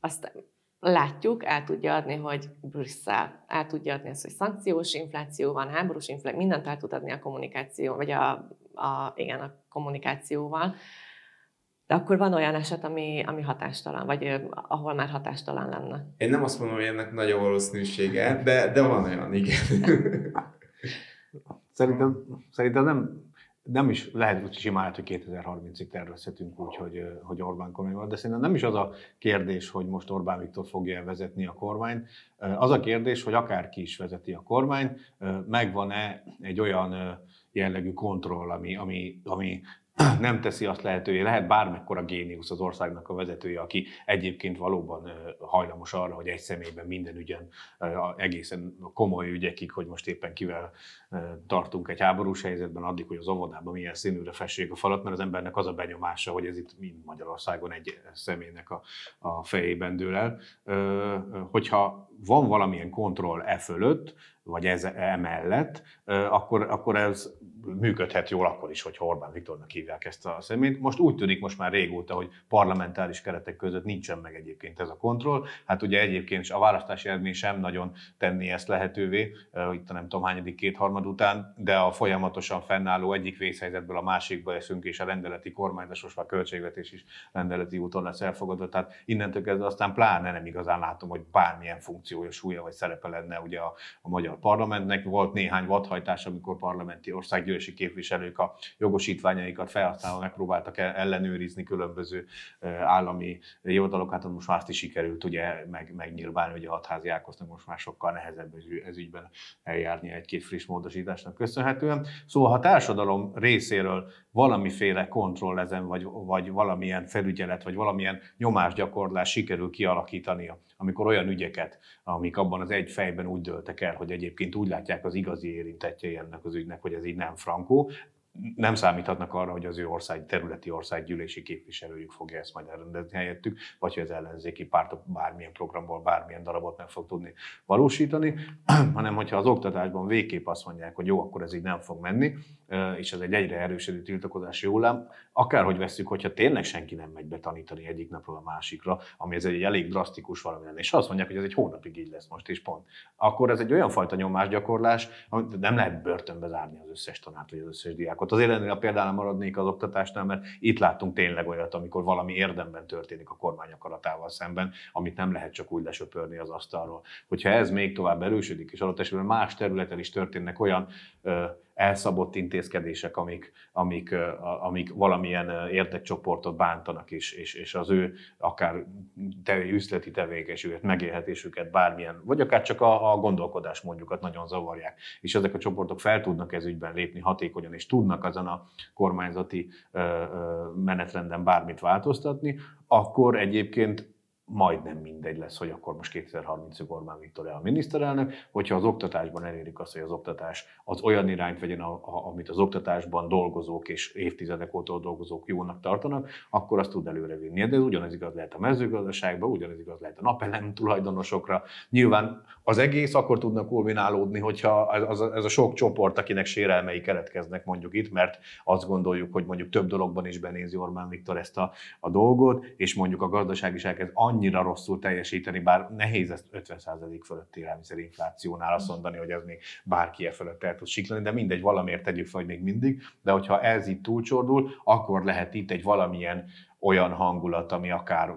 azt látjuk, el tudja adni, hogy Brüsszel el tudja adni ezt, hogy szankciós infláció van, háborús infláció, mindent el tud adni a kommunikáció, vagy a, a, igen, a kommunikációval. De akkor van olyan eset, ami, ami hatástalan, vagy ahol már hatástalan lenne. Én nem azt mondom, hogy ennek nagy a valószínűsége, de, de van olyan, igen. szerintem, szerintem nem, nem is lehet, hogy simán hogy 2030-ig tervezhetünk úgy, hogy, hogy Orbán kormány van, de szerintem nem is az a kérdés, hogy most Orbán Viktor fogja vezetni a kormányt. Az a kérdés, hogy akárki is vezeti a kormányt, megvan-e egy olyan jellegű kontroll, ami, ami, ami nem teszi azt lehetővé, lehet bármekkora géniusz az országnak a vezetője, aki egyébként valóban hajlamos arra, hogy egy személyben minden ügyen, egészen komoly ügyekig, hogy most éppen kivel tartunk egy háborús helyzetben, addig, hogy az óvodában milyen színűre fessék a falat, mert az embernek az a benyomása, hogy ez itt mind Magyarországon egy személynek a, a fejében dől el. Hogyha van valamilyen kontroll e fölött, vagy ez emellett, akkor, akkor ez működhet jól akkor is, hogy Orbán Viktornak hívják ezt a személyt. Most úgy tűnik most már régóta, hogy parlamentáris keretek között nincsen meg egyébként ez a kontroll. Hát ugye egyébként a választási eredmény sem nagyon tenni ezt lehetővé, itt nem tudom hányadik kétharmad után, de a folyamatosan fennálló egyik vészhelyzetből a másikba eszünk, és a rendeleti kormányzás, most már költségvetés is rendeleti úton lesz elfogadva. Tehát innentől kezdve aztán pláne nem igazán látom, hogy bármilyen funkciója, súlya vagy szerepe lenne ugye a, a magyar parlamentnek. Volt néhány vadhajtás, amikor parlamenti országgyűlési képviselők a jogosítványaikat felhasználva megpróbáltak ellenőrizni különböző állami hivatalokat, most már azt is sikerült ugye meg, megnyilvánulni, hogy a hatházi Ákoznak most már sokkal nehezebb ez ügyben eljárni egy-két friss módosításnak köszönhetően. Szóval ha társadalom részéről valamiféle kontroll ezen, vagy, vagy valamilyen felügyelet, vagy valamilyen nyomásgyakorlás sikerül kialakítania, amikor olyan ügyeket, amik abban az egy fejben úgy dőltek el, hogy egyébként úgy látják az igazi érintettjei ennek az ügynek, hogy ez így nem frankó, nem számíthatnak arra, hogy az ő ország, területi országgyűlési képviselőjük fogja ezt majd elrendezni helyettük, vagy hogy az ellenzéki pártok bármilyen programból bármilyen darabot meg fog tudni valósítani, hanem hogyha az oktatásban végképp azt mondják, hogy jó, akkor ez így nem fog menni, és ez egy egyre erősödő tiltakozási hullám, akárhogy veszük, hogyha tényleg senki nem megy betanítani egyik napról a másikra, ami ez egy elég drasztikus valami lenne, és azt mondják, hogy ez egy hónapig így lesz most is pont, akkor ez egy olyan fajta nyomásgyakorlás, amit nem lehet börtönbe zárni az összes tanárt, vagy az összes diákot. Azért ennél a példánál maradnék az oktatásnál, mert itt látunk tényleg olyat, amikor valami érdemben történik a kormány akaratával szemben, amit nem lehet csak úgy lesöpörni az asztalról. Hogyha ez még tovább erősödik, és adott esetben más területen is történnek olyan elszabott intézkedések, amik, amik, amik valamilyen érdekcsoportot bántanak, és, és, és az ő akár te, üzleti tevékenységüket, megélhetésüket, bármilyen, vagy akár csak a, a gondolkodás mondjukat nagyon zavarják. És ezek a csoportok fel tudnak ez ügyben lépni hatékonyan, és tudnak azon a kormányzati menetrenden bármit változtatni, akkor egyébként majdnem mindegy lesz, hogy akkor most 2030-ig Orbán Viktor a miniszterelnök, hogyha az oktatásban elérik azt, hogy az oktatás az olyan irányt vegyen, a, a, amit az oktatásban dolgozók és évtizedek óta dolgozók jónak tartanak, akkor azt tud előrevinni. De ez ugyanez igaz lehet a mezőgazdaságban, ugyanez igaz lehet a napelem tulajdonosokra. Nyilván az egész akkor tudnak kulminálódni, hogyha ez, ez a sok csoport, akinek sérelmei keletkeznek mondjuk itt, mert azt gondoljuk, hogy mondjuk több dologban is benézi Orbán Viktor ezt a, a dolgot, és mondjuk a gazdaság is elkezd annyi annyira rosszul teljesíteni, bár nehéz ezt 50% fölötti élelmiszerinflációnál azt mondani, hogy ez még bárki e fölött el tud siklani, de mindegy, valamiért tegyük fel, hogy még mindig, de hogyha ez itt túlcsordul, akkor lehet itt egy valamilyen olyan hangulat, ami akár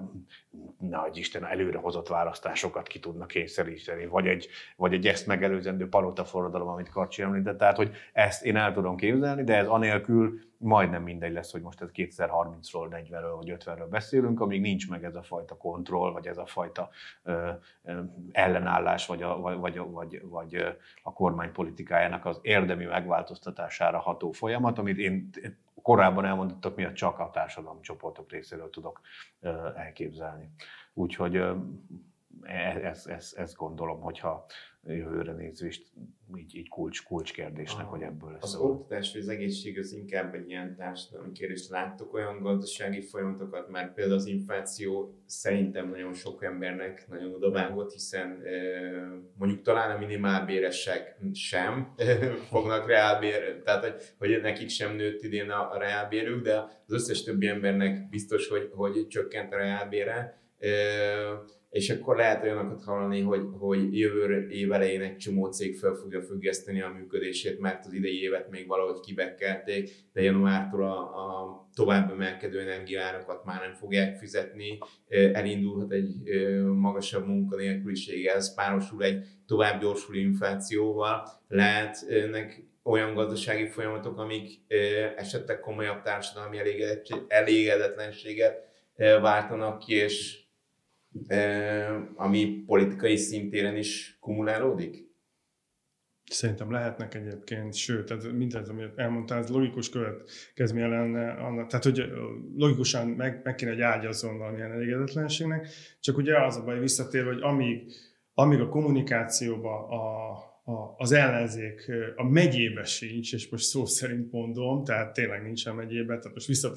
nagy Isten előrehozott választásokat ki tudnak kényszeríteni, vagy egy, vagy egy ezt megelőzendő palota forradalom, amit Karcsi említett. Tehát, hogy ezt én el tudom képzelni, de ez anélkül majdnem mindegy lesz, hogy most ez 2030-ról, 40-ről vagy 50-ről beszélünk, amíg nincs meg ez a fajta kontroll, vagy ez a fajta ö, ö, ellenállás, vagy a, vagy, vagy, vagy, a kormány politikájának az érdemi megváltoztatására ható folyamat, amit én korábban elmondottak miatt csak a társadalmi csoportok részéről tudok elképzelni. Úgyhogy ezt, ezt, ezt gondolom, hogyha jövőre nézvést így, így kulcs, kulcskérdésnek, hogy ebből lesz. Az oktatás vagy az egészség az inkább egy ilyen társadalmi kérdés. Láttok olyan gazdasági folyamatokat, már például az infláció szerintem nagyon sok embernek nagyon odavágott, hiszen mondjuk talán a minimálbéresek sem fognak reálbér, tehát hogy, hogy nekik sem nőtt idén a, a reálbérük, de az összes többi embernek biztos, hogy, hogy csökkent a reálbére és akkor lehet olyanokat hallani, hogy, hogy jövő év elején egy csomó cég fel fogja függeszteni a működését, mert az idei évet még valahogy kibekkelték, de januártól a, a tovább emelkedő energiárakat már nem fogják fizetni, elindulhat egy magasabb munkanélküliség, ez párosul egy tovább gyorsuló inflációval, lehet ennek olyan gazdasági folyamatok, amik esetleg komolyabb társadalmi elégedetlenséget váltanak ki, és ami politikai szintéren is kumulálódik? Szerintem lehetnek egyébként, sőt, ez mindez, amit elmondtál, ez logikus következménye lenne annak, tehát hogy logikusan meg, meg kéne, hogy ágyazzon valamilyen elégedetlenségnek, csak ugye az a baj visszatérve, hogy amíg, amíg a kommunikációba a, a, az ellenzék a megyébe sincs, és most szó szerint mondom, tehát tényleg nincsen megyébe, tehát most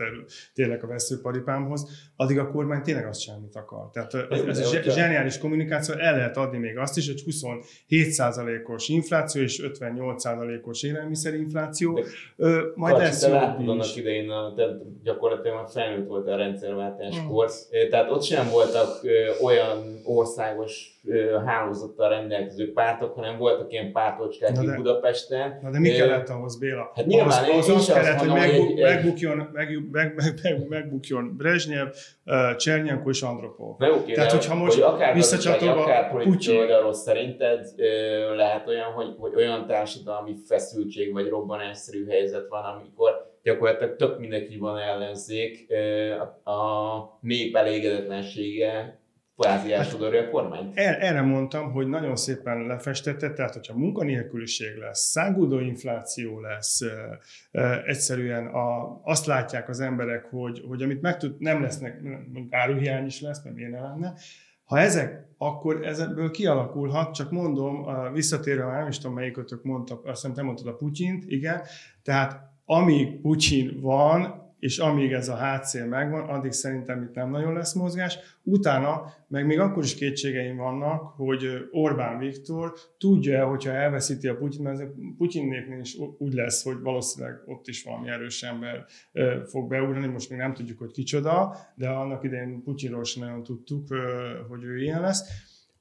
tényleg a veszőparipámhoz, addig a kormány tényleg azt sem, amit akar. Tehát ez, ez a zseniális kommunikáció, el lehet adni még azt is, hogy 27%-os infláció és 58%-os élelmiszerinfláció, Ö, majd Kacsi, lesz te jobb látod annak idején, a, tehát gyakorlatilag már felnőtt volt a rendszerváltáskor, Mm. tehát ott sem voltak ö, olyan országos ö, hálózattal rendelkező pártok, hanem voltak ilyen pártocskák de- Budapesten. Na de mi kellett ahhoz, Béla? Hát nyilván, ahhoz, az azt kellett, hogy megbuk, megbukjon, meg, meg, meg, megbukjon Brezsnyev, Csernyenko és Andropov. Na, oké, Tehát, de hogyha most hogy akár visszacsatolva akár politikai oldalról szerinted lehet olyan, hogy, hogy olyan társadalmi feszültség vagy robbanásszerű helyzet van, amikor gyakorlatilag tök mindenki van ellenzék, a, a nép elégedetlensége kvázi elsodorja a kormányt. Er, erre mondtam, hogy nagyon szépen lefestette, tehát hogyha munkanélküliség lesz, száguldó infláció lesz, egyszerűen a, azt látják az emberek, hogy, hogy amit meg tud, nem lesznek, mondjuk áruhiány is lesz, mert miért ne lenne, ha ezek, akkor ezekből kialakulhat, csak mondom, visszatérve már nem is tudom melyikötök mondtak, azt hiszem te mondtad a Putyint, igen, tehát amíg Putyin van, és amíg ez a hátszél megvan, addig szerintem itt nem nagyon lesz mozgás. Utána, meg még akkor is kétségeim vannak, hogy Orbán Viktor tudja, hogyha elveszíti a Putyin, mert Putyinnéknél is úgy lesz, hogy valószínűleg ott is valami erős ember fog beugrani, most még nem tudjuk, hogy kicsoda, de annak idején Putyinról sem nagyon tudtuk, hogy ő ilyen lesz,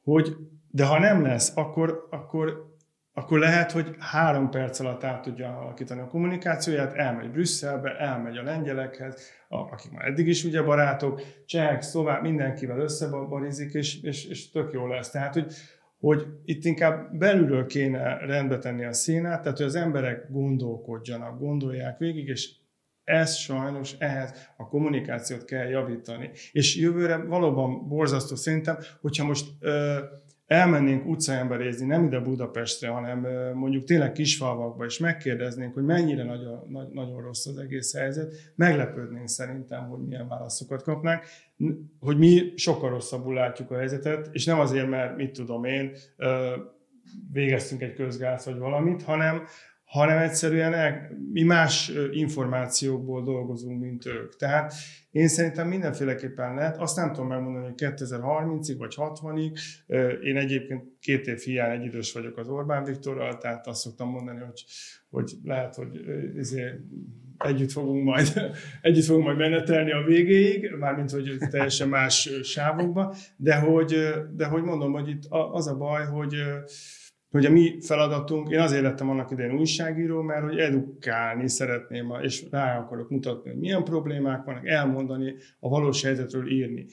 hogy de ha nem lesz, akkor, akkor akkor lehet, hogy három perc alatt át tudja alakítani a kommunikációját, elmegy Brüsszelbe, elmegy a lengyelekhez, akik már eddig is ugye barátok, csehek, szlovák, mindenkivel összebarizik, és, és, és tök jó lesz. Tehát, hogy, hogy itt inkább belülről kéne rendbe tenni a színát, tehát, hogy az emberek gondolkodjanak, gondolják végig, és ez sajnos ehhez a kommunikációt kell javítani. És jövőre valóban borzasztó szerintem, hogyha most ö, elmennénk utcaemberézni, nem ide Budapestre, hanem mondjuk tényleg kisfalvakba, és megkérdeznénk, hogy mennyire nagyon, nagy, nagyon rossz az egész helyzet, meglepődnénk szerintem, hogy milyen válaszokat kapnánk, hogy mi sokkal rosszabbul látjuk a helyzetet, és nem azért, mert mit tudom én, végeztünk egy közgáz vagy valamit, hanem, hanem egyszerűen el, mi más információkból dolgozunk, mint ők. Tehát én szerintem mindenféleképpen lehet, azt nem tudom megmondani, hogy 2030-ig vagy 60-ig, Ö, én egyébként két év hiány egy idős vagyok az Orbán Viktorral, tehát azt szoktam mondani, hogy, hogy lehet, hogy ezért együtt fogunk majd, együtt fogunk majd menetelni a végéig, mármint, hogy teljesen más sávokba, de hogy, de hogy mondom, hogy itt az a baj, hogy hogy a mi feladatunk, én azért lettem annak idején újságíró, mert hogy edukálni szeretném, és rá akarok mutatni, hogy milyen problémák vannak, elmondani, a valós helyzetről írni.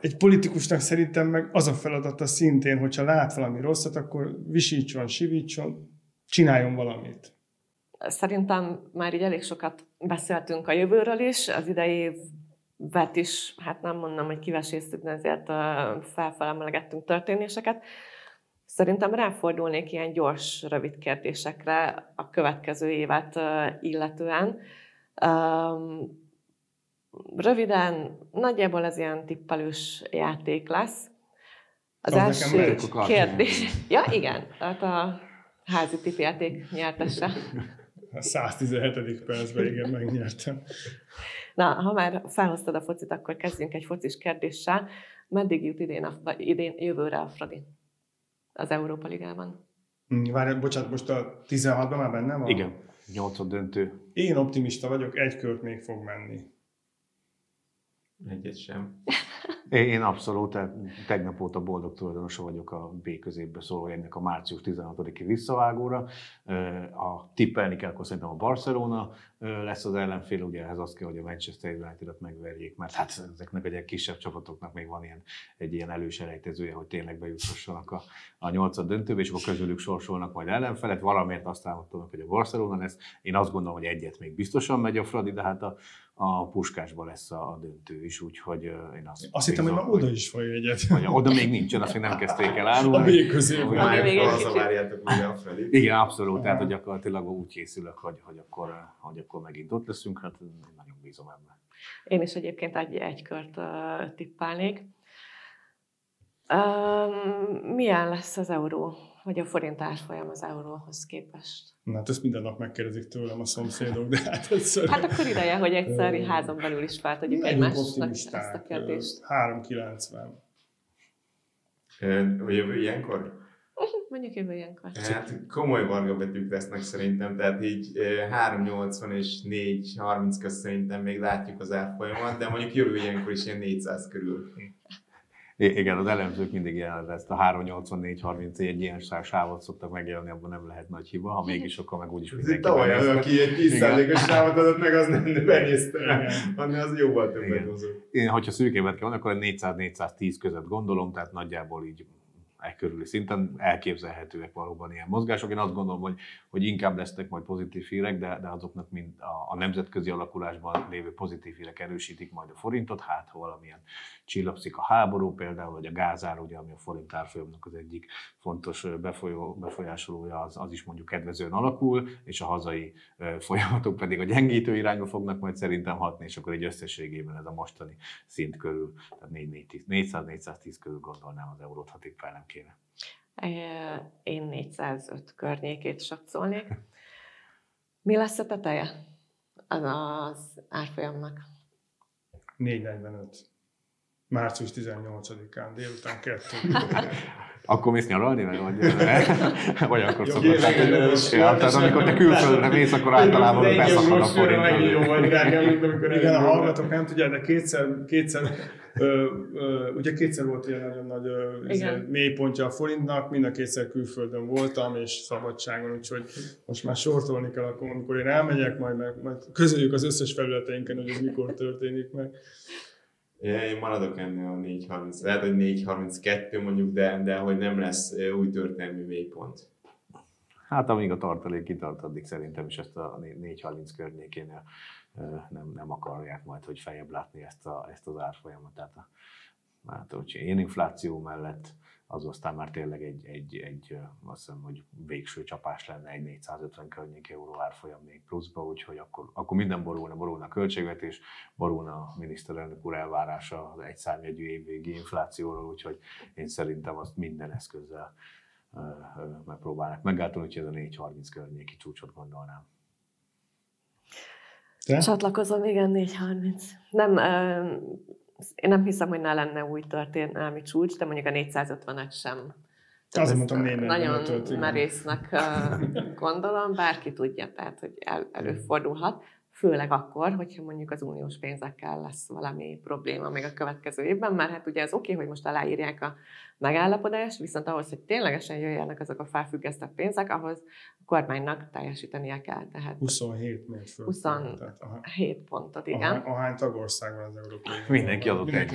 Egy politikusnak szerintem meg az a feladata szintén, hogyha lát valami rosszat, akkor visítson, sivítson, csináljon valamit. Szerintem már így elég sokat beszéltünk a jövőről is, az idei évet is, hát nem mondom, hogy kiveséztük, de ezért ö, felfelemelegettünk történéseket. Szerintem ráfordulnék ilyen gyors, rövid kérdésekre a következő évet illetően. Röviden, nagyjából ez ilyen tippelős játék lesz. Az Az első kérdés... Ja, igen, tehát a házi tippjáték nyertese. A 117. percben igen, megnyertem. Na, ha már felhoztad a focit, akkor kezdjünk egy focis kérdéssel. Meddig jut idén, a, idén jövőre a Fradi az Európa Ligában? Hm, Várj, bocsánat, most a 16-ban már benne van? Igen, nyolcad döntő. Én optimista vagyok, egy kört még fog menni. Egyet sem. Én abszolút, tegnap óta boldog tulajdonosa vagyok a B középbe szóló ennek a március 16-i visszavágóra. A tippelni kell, akkor szerintem a Barcelona lesz az ellenfél, ugye ehhez az kell, hogy a Manchester United-et megverjék, mert hát ezeknek egy kisebb csapatoknak még van ilyen, egy ilyen előselejtezője, hogy tényleg bejuthassanak a, a nyolcad döntőbe, és akkor közülük sorsolnak majd ellenfelet. Valamiért azt álmodtam, hogy a Barcelona lesz. Én azt gondolom, hogy egyet még biztosan megy a Fradi, de hát a, a puskásba lesz a, a döntő is, úgyhogy én azt Azt hittem hogy már oda is folyik egyet. Vagy oda még nincsen, azt még nem kezdték el A árulni. Hogy Ami még egy kicsit- Hazavárjátok újra felé. Igen, abszolút. Tehát, hogy gyakorlatilag úgy készülök, hogy, hogy, akkor, hogy akkor megint ott leszünk. Hát én nagyon bízom ebben. Én is egyébként egy, egy kört uh, tippálnék. Um, milyen lesz az euró, vagy a forint árfolyam az euróhoz képest? Na, hát ezt minden nap megkérdezik tőlem a szomszédok, de hát egyszerűen... Hát akkor ideje, hogy egyszer Ö, házon belül is feltegyük egymásnak ezt a kérdést. 3,90. Ö, Jövő ilyenkor? Mondjuk jövő ilyenkor. Hát komoly varga betűk lesznek szerintem, tehát így ö, 380 és 430 közt szerintem még látjuk az árfolyamat, de mondjuk jövő ilyenkor is ilyen 400 körül. Igen, az elemzők mindig ilyen, ezt a 384-30 egy ilyen sá- sávot szoktak megjelölni, abban nem lehet nagy hiba, ha mégis, akkor meg úgyis Ez mindenki tavaly, az, aki egy 10%-os sávot adott meg, az nem Igen. annál az jóval többet hozott. Én, hogyha szűkévet kell akkor a 400-410 között gondolom, tehát nagyjából így e körüli szinten elképzelhetőek valóban ilyen mozgások. Én azt gondolom, hogy, hogy inkább lesznek majd pozitív hírek, de, de azoknak mind a, a nemzetközi alakulásban lévő pozitív hírek erősítik majd a forintot, hát ha valamilyen csillapszik a háború például, vagy a gázár, ugye, ami a forint árfolyamnak az egyik fontos befolyó, befolyásolója, az, az is mondjuk kedvezően alakul, és a hazai folyamatok pedig a gyengítő irányba fognak majd szerintem hatni, és akkor egy összességében ez a mostani szint körül, tehát 400-410 körül gondolnám az eurót, ha tippelnem kéne. Én 405 környékét satszolnék. Mi lesz a teteje az, az árfolyamnak? 4,45. Március 18-án, délután 2. Akkor mész nyaralni, vagy, vagy, vagy akkor Jó, szokott. ja, tehát amikor te külföldre mész, akkor általában beszakad a forint. vagy mint amikor Igen, a hallgatók nem tudják, de kétszer, kétszer ö, ö, ugye kétszer volt ilyen nagyon nagy ö, izé, mélypontja a forintnak, mind a kétszer külföldön voltam, és szabadságon, úgyhogy most már sortolni kell, akkor, amikor én elmegyek, majd, meg, majd közöljük az összes felületeinken, hogy ez mikor történik meg. Én maradok ennél a 4.30. Lehet, hogy 4.32 mondjuk, de, de hogy nem lesz új történelmi mélypont. Hát amíg a tartalék kitart, addig szerintem is ezt a 4.30 környékénél nem, nem akarják majd, hogy feljebb látni ezt, a, ezt az árfolyamat. Tehát a, hát, én infláció mellett az aztán már tényleg egy, egy, egy azt hiszem, hogy végső csapás lenne egy 450 környék euró árfolyam még pluszba, úgyhogy akkor, akkor minden borulna, borulna a költségvetés, borulna a miniszterelnök úr elvárása az egyszámjegyű évvégi inflációról, úgyhogy én szerintem azt minden eszközzel megpróbálnak megállítani, úgyhogy ez a 4.30 környéki csúcsot gondolnám. Te? Csatlakozom, igen, 4.30. Nem, ö, én nem hiszem, hogy ne lenne új történelmi csúcs, de mondjuk a 450-et sem. Ezt mondtam 445-öt, Nagyon merésznek gondolom, bárki tudja, tehát hogy el, előfordulhat. Főleg akkor, hogyha mondjuk az uniós pénzekkel lesz valami probléma még a következő évben, mert hát ugye az oké, hogy most aláírják a megállapodást, viszont ahhoz, hogy ténylegesen jöjjenek azok a felfüggesztett pénzek, ahhoz a kormánynak teljesítenie kell. Tehát 27 miért föl. 20 Tehát, aha. 7 pontot, igen. Ahány, ahány tagország van az Európai Unióban. Mindenki adott egy.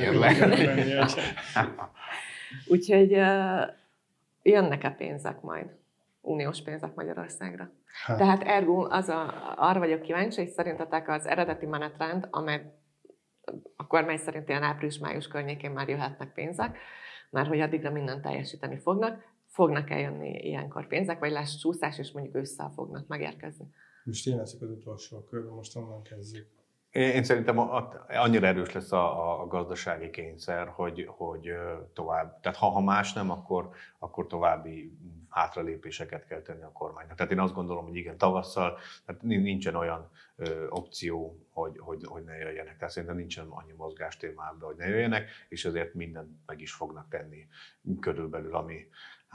Úgyhogy jönnek-e pénzek majd? Uniós pénzek Magyarországra. Hát, Tehát ergo az a, arra vagyok kíváncsi, hogy szerintetek az eredeti menetrend, amely a kormány szerint ilyen április-május környékén már jöhetnek pénzek, mert hogy addigra mindent teljesíteni fognak, fognak eljönni ilyenkor pénzek, vagy lesz csúszás, és mondjuk ősszel fognak megérkezni. most én leszek az utolsó körben, most onnan kezdjük. Én, szerintem annyira erős lesz a, a gazdasági kényszer, hogy, hogy tovább, tehát ha, ha más nem, akkor, akkor további hátralépéseket kell tenni a kormánynak. Tehát én azt gondolom, hogy igen, tavasszal tehát nin- nincsen olyan ö, opció, hogy, hogy, hogy ne jöjjenek. Tehát szerintem nincsen annyi mozgástémában, hogy ne jöjjenek, és ezért mindent meg is fognak tenni körülbelül, ami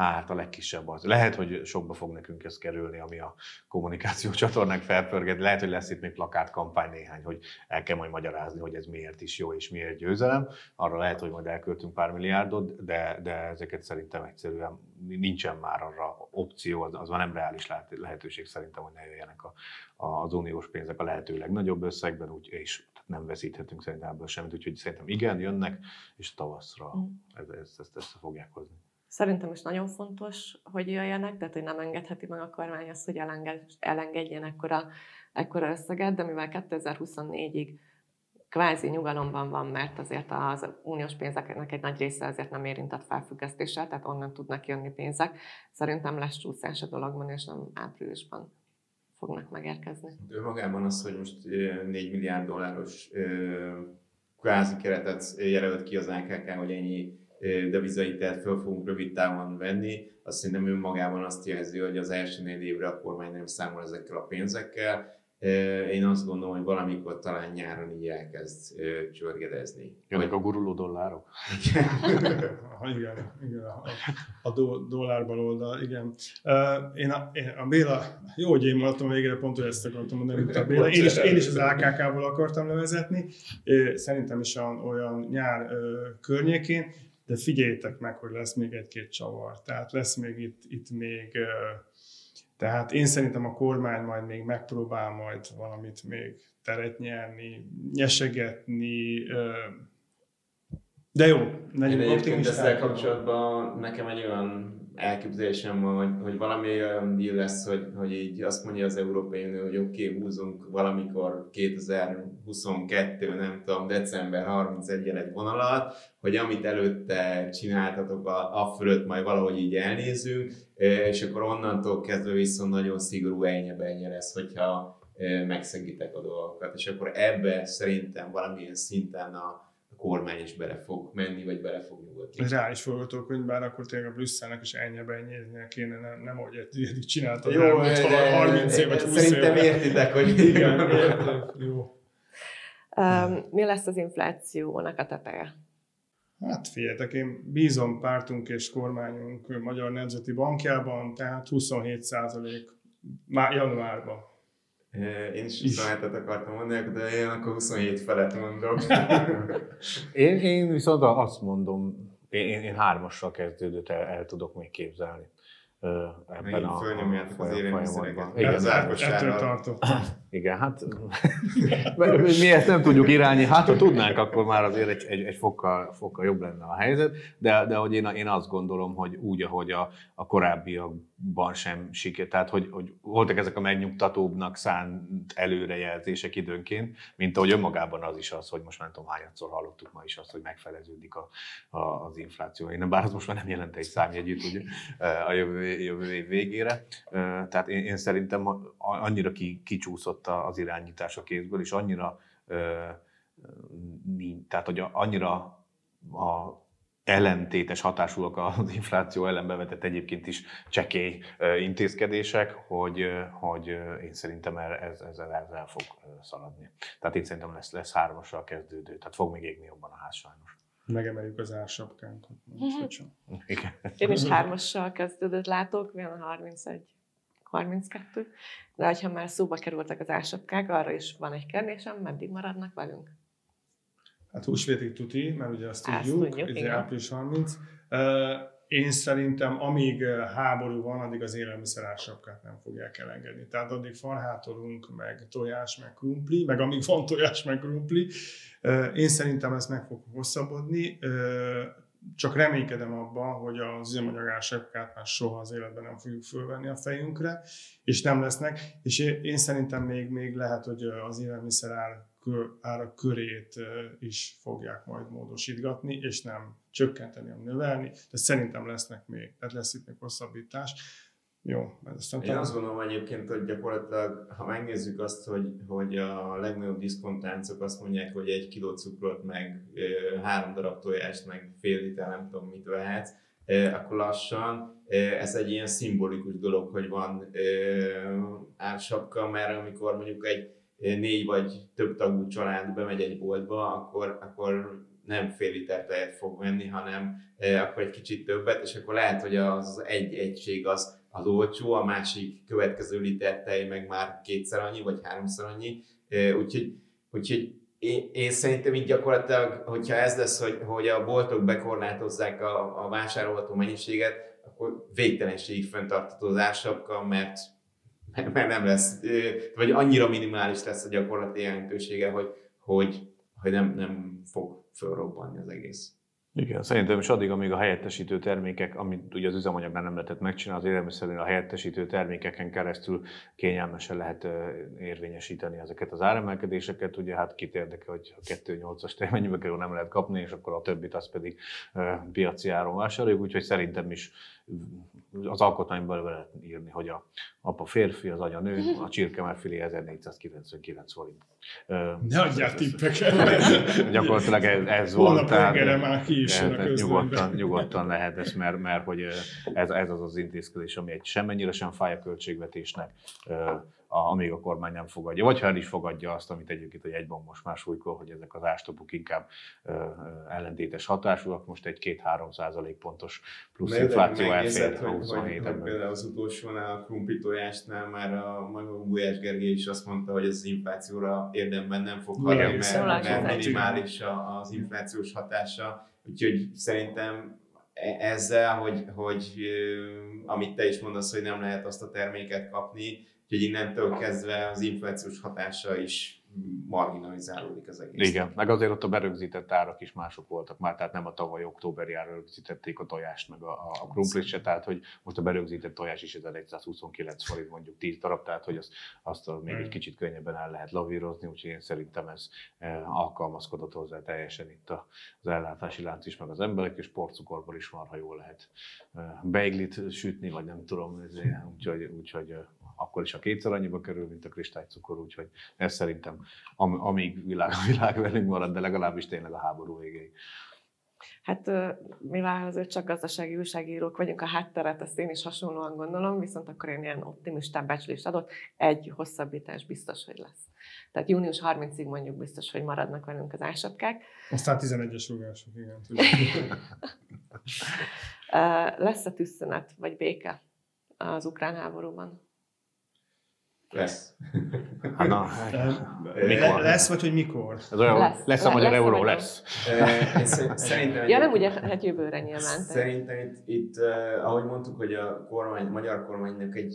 hát a legkisebb az. Lehet, hogy sokba fog nekünk ez kerülni, ami a kommunikáció csatornák felpörget. Lehet, hogy lesz itt még plakátkampány néhány, hogy el kell majd magyarázni, hogy ez miért is jó és miért győzelem. Arra lehet, hogy majd elköltünk pár milliárdot, de, de ezeket szerintem egyszerűen nincsen már arra opció, az, az már nem reális lehet- lehetőség szerintem, hogy ne jöjjenek a, a, az uniós pénzek a lehető legnagyobb összegben, úgy, és nem veszíthetünk szerintem ebből semmit, úgyhogy szerintem igen, jönnek, és tavaszra Mm. ez, ezt, ezt, ezt fogják hozni. Szerintem is nagyon fontos, hogy jöjjenek, tehát hogy nem engedheti meg a kormány azt, hogy elenged, elengedjen ekkora, ekkora összeget, de mivel 2024-ig kvázi nyugalomban van, mert azért az uniós pénzeknek egy nagy része azért nem érintett felfüggesztéssel, tehát onnan tudnak jönni pénzek. Szerintem lesz csúszás a dologban, és nem áprilisban fognak megérkezni. Ő magában az, hogy most 4 milliárd dolláros kvázi keretet jelölt ki az AKK, hogy ennyi devizait föl fogunk rövid távon venni, azt szerintem önmagában azt jelzi, hogy az első négy évre a kormány nem számol ezekkel a pénzekkel, én azt gondolom, hogy valamikor talán nyáron így elkezd csörgedezni. Jönnek a guruló dollárok? igen, igen, a, a do, dollár oldal, igen. Én, a, én a Béla, jó, hogy én mondtam végre, pont hogy ezt akartam mondani, mint a Béla. Én is, én is az AKK-ból akartam levezetni, szerintem is olyan, olyan nyár környékén, de figyeljétek meg, hogy lesz még egy-két csavar. Tehát lesz még itt, itt még tehát én szerintem a kormány majd még megpróbál majd valamit még teret nyerni, nyesegetni, de jó, legyünk optimisták. Ezzel kapcsolatban nekem egy olyan elképzelésem van, hogy, hogy valami olyan deal lesz, hogy, hogy így azt mondja az Európai Unió, hogy oké, okay, húzunk valamikor 2022, nem tudom, december 31 egy vonalat, hogy amit előtte csináltatok, a, a fölött majd valahogy így elnézünk, és akkor onnantól kezdve viszont nagyon szigorú ennyi lesz, hogyha megszegítek a dolgokat, és akkor ebbe szerintem valamilyen szinten a, kormány is bele fog menni, vagy bele fog nyugodni. Ez reális forgatókönyv, bár akkor tényleg a Brüsszelnek is ennyi ennyi kéne, nem, nem hogy eddig csináltad Jó, el, de, 30 év vagy 20 Szerintem értitek, hogy igen, értem. Jó. Um, mi lesz az inflációnak a teteje? Hát figyeljetek, én bízom pártunk és kormányunk Magyar Nemzeti Bankjában, tehát 27 százalék januárban. Én is 27-et akartam mondani, de én akkor 27 felett mondom. én, én viszont azt mondom, én, én hármassal kezdődőt el, el tudok még képzelni ebben a, fölnyomjátok az élelmiszereket. Igen, az Ettől tartottam. Igen, hát mi ezt nem tudjuk irányi. Hát ha tudnánk, akkor már azért egy, egy, egy fokkal, fokkal jobb lenne a helyzet, de, de hogy én, én azt gondolom, hogy úgy, ahogy a, a korábbiakban sem siker, tehát hogy, hogy voltak ezek a megnyugtatóbbnak szánt előrejelzések időnként, mint ahogy önmagában az is az, hogy most nem tudom hányadszor hallottuk ma is azt, hogy megfeleződik a, a, az infláció. Én, bár az most már nem jelent egy számjegyűt ugye, a jövő, jövő év végére. Tehát én, én szerintem annyira ki, kicsúszott az irányítás a kézből, és annyira, tehát hogy annyira a ellentétes hatásúak az infláció ellen bevetett egyébként is csekély intézkedések, hogy, hogy én szerintem ez, ezzel el, el fog szaladni. Tehát én szerintem lesz, lesz hármassal kezdődő, tehát fog még égni jobban a ház sajnos. Megemeljük az ársapkánkat. Igen. Én is hármassal kezdődött látok, milyen a 31. 32. De ha már szóba kerültek az ásapkák, arra is van egy kérdésem, meddig maradnak velünk? Hát húsvétig tuti, mert ugye azt tudjuk, azt tudjuk ez április 30. Én szerintem, amíg háború van, addig az élelmiszer ásapkát nem fogják elengedni. Tehát addig farhátorunk, meg tojás, meg krumpli, meg amíg van tojás, meg krumpli. Én szerintem ez meg fog hosszabbodni csak reménykedem abban, hogy az üzemanyagásepkát már soha az életben nem fogjuk fölvenni a fejünkre, és nem lesznek, és én szerintem még, még lehet, hogy az élelmiszer ár, ára körét is fogják majd módosítgatni, és nem csökkenteni, hanem növelni, de szerintem lesznek még, tehát lesz itt még hosszabbítás. Jó, ez aztán Én talán... azt gondolom egyébként, hogy gyakorlatilag, ha megnézzük azt, hogy, hogy a legnagyobb diszkontláncok azt mondják, hogy egy kiló cukrot, meg három darab tojást, meg fél liter, nem tudom mit vehetsz, akkor lassan ez egy ilyen szimbolikus dolog, hogy van ársapka, mert amikor mondjuk egy négy vagy több tagú család bemegy egy boltba, akkor, akkor nem fél liter tejet fog venni, hanem akkor egy kicsit többet, és akkor lehet, hogy az egy egység az az olcsó, a másik következő liter tej meg már kétszer annyi, vagy háromszor annyi. Úgyhogy, úgyhogy én, én szerintem így gyakorlatilag, hogyha ez lesz, hogy, hogy a boltok bekorlátozzák a, a vásárolható mennyiséget, akkor végtelenségig fenntartató az mert, mert nem lesz, vagy annyira minimális lesz a gyakorlati jelentősége, hogy, hogy, hogy nem, nem fog fölrobbanni az egész. Igen, szerintem is addig, amíg a helyettesítő termékek, amit ugye az üzemanyagnál nem lehetett megcsinálni, az élelmiszernél a helyettesítő termékeken keresztül kényelmesen lehet érvényesíteni ezeket az áremelkedéseket. Ugye hát kit érdekel, hogy a 2.8-as mennyibe kerül nem lehet kapni, és akkor a többit az pedig piaci áron vásároljuk, úgyhogy szerintem is az alkotmányban be lehet írni, hogy a apa férfi, az anya nő, a csirkemárfilé 1499 forint. Ne adjál tippeket! Gyakorlatilag ez, ez volt. Tehát, már ki is nyugodtan, nyugodtan lehet ez, mert, mert hogy ez, ez az az intézkedés, ami egy semmennyire sem fáj a költségvetésnek, a, amíg a kormány nem fogadja, vagy ha el is fogadja azt, amit egyébként egy egyben most már súlykol, hogy ezek az ástopok inkább ö, ö, ellentétes hatásúak, most egy 2-3 százalék pontos plusz Mert infláció elfér hogy, hogy például az utolsónál, a krumpli tojásnál már a maga Gulyás Gergely is azt mondta, hogy az inflációra érdemben nem fog hatni, mert, szóval mert minimális az inflációs hatása, úgyhogy szerintem e- ezzel, hogy, hogy amit te is mondasz, hogy nem lehet azt a terméket kapni, Úgyhogy innentől kezdve az inflációs hatása is marginalizálódik az egész. Igen, meg azért ott a berögzített árak is mások voltak már, tehát nem a tavaly októberi ára rögzítették a tojást, meg a, a krumplit se, tehát hogy most a berögzített tojás is 1129 forint mondjuk 10 darab, tehát hogy azt, azt még egy kicsit könnyebben el lehet lavírozni, úgyhogy én szerintem ez eh, alkalmazkodott hozzá teljesen itt az ellátási lánc is, meg az emberek, és porcukorból is van, ha jól lehet eh, beiglit sütni, vagy nem tudom, úgyhogy, úgyhogy eh, akkor is a kétszer annyiba kerül, mint a kristálycukor, úgyhogy ez szerintem am, amíg világ, világ velünk marad, de legalábbis tényleg a háború végéig. Hát mivel azért csak gazdasági újságírók vagyunk, a hátteret ezt én is hasonlóan gondolom, viszont akkor én ilyen optimistább becslést adott, egy hosszabbítás biztos, hogy lesz. Tehát június 30-ig mondjuk biztos, hogy maradnak velünk az ásapkák. Aztán 11-es rugások, igen. lesz a tűzszünet, vagy béke az ukrán háborúban? Lesz. Hát na, mikor? Lesz, vagy hogy mikor? Ez olyan, lesz, lesz a magyar lesz euró, lesz. Szerintem, ja, nem ugye, hát jövőre nyilván. Szerintem itt, itt ahogy mondtuk, hogy a kormány, a magyar kormánynak egy,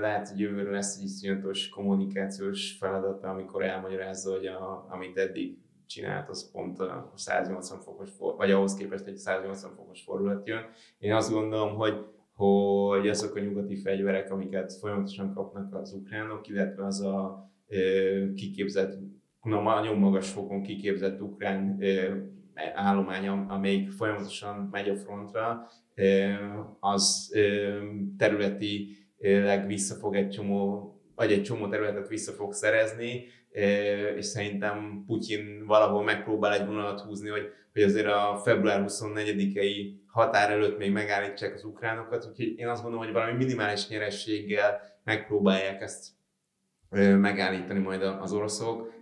lehet, hogy jövőre lesz egy iszonyatos kommunikációs feladata, amikor elmagyarázza, hogy a, amit eddig csinált, az pont a 180 fokos, vagy ahhoz képest egy 180 fokos fordulat jön. Én azt gondolom, hogy hogy azok a nyugati fegyverek, amiket folyamatosan kapnak az ukránok, illetve az a kiképzett, nagyon magas fokon kiképzett ukrán állomány, amelyik folyamatosan megy a frontra, az területileg vissza fog egy csomó, vagy egy csomó területet vissza fog szerezni, és szerintem Putyin valahol megpróbál egy vonalat húzni, hogy, hogy azért a február 24-i határ előtt még megállítsák az ukránokat, úgyhogy én azt gondolom, hogy valami minimális nyerességgel megpróbálják ezt megállítani majd az oroszok,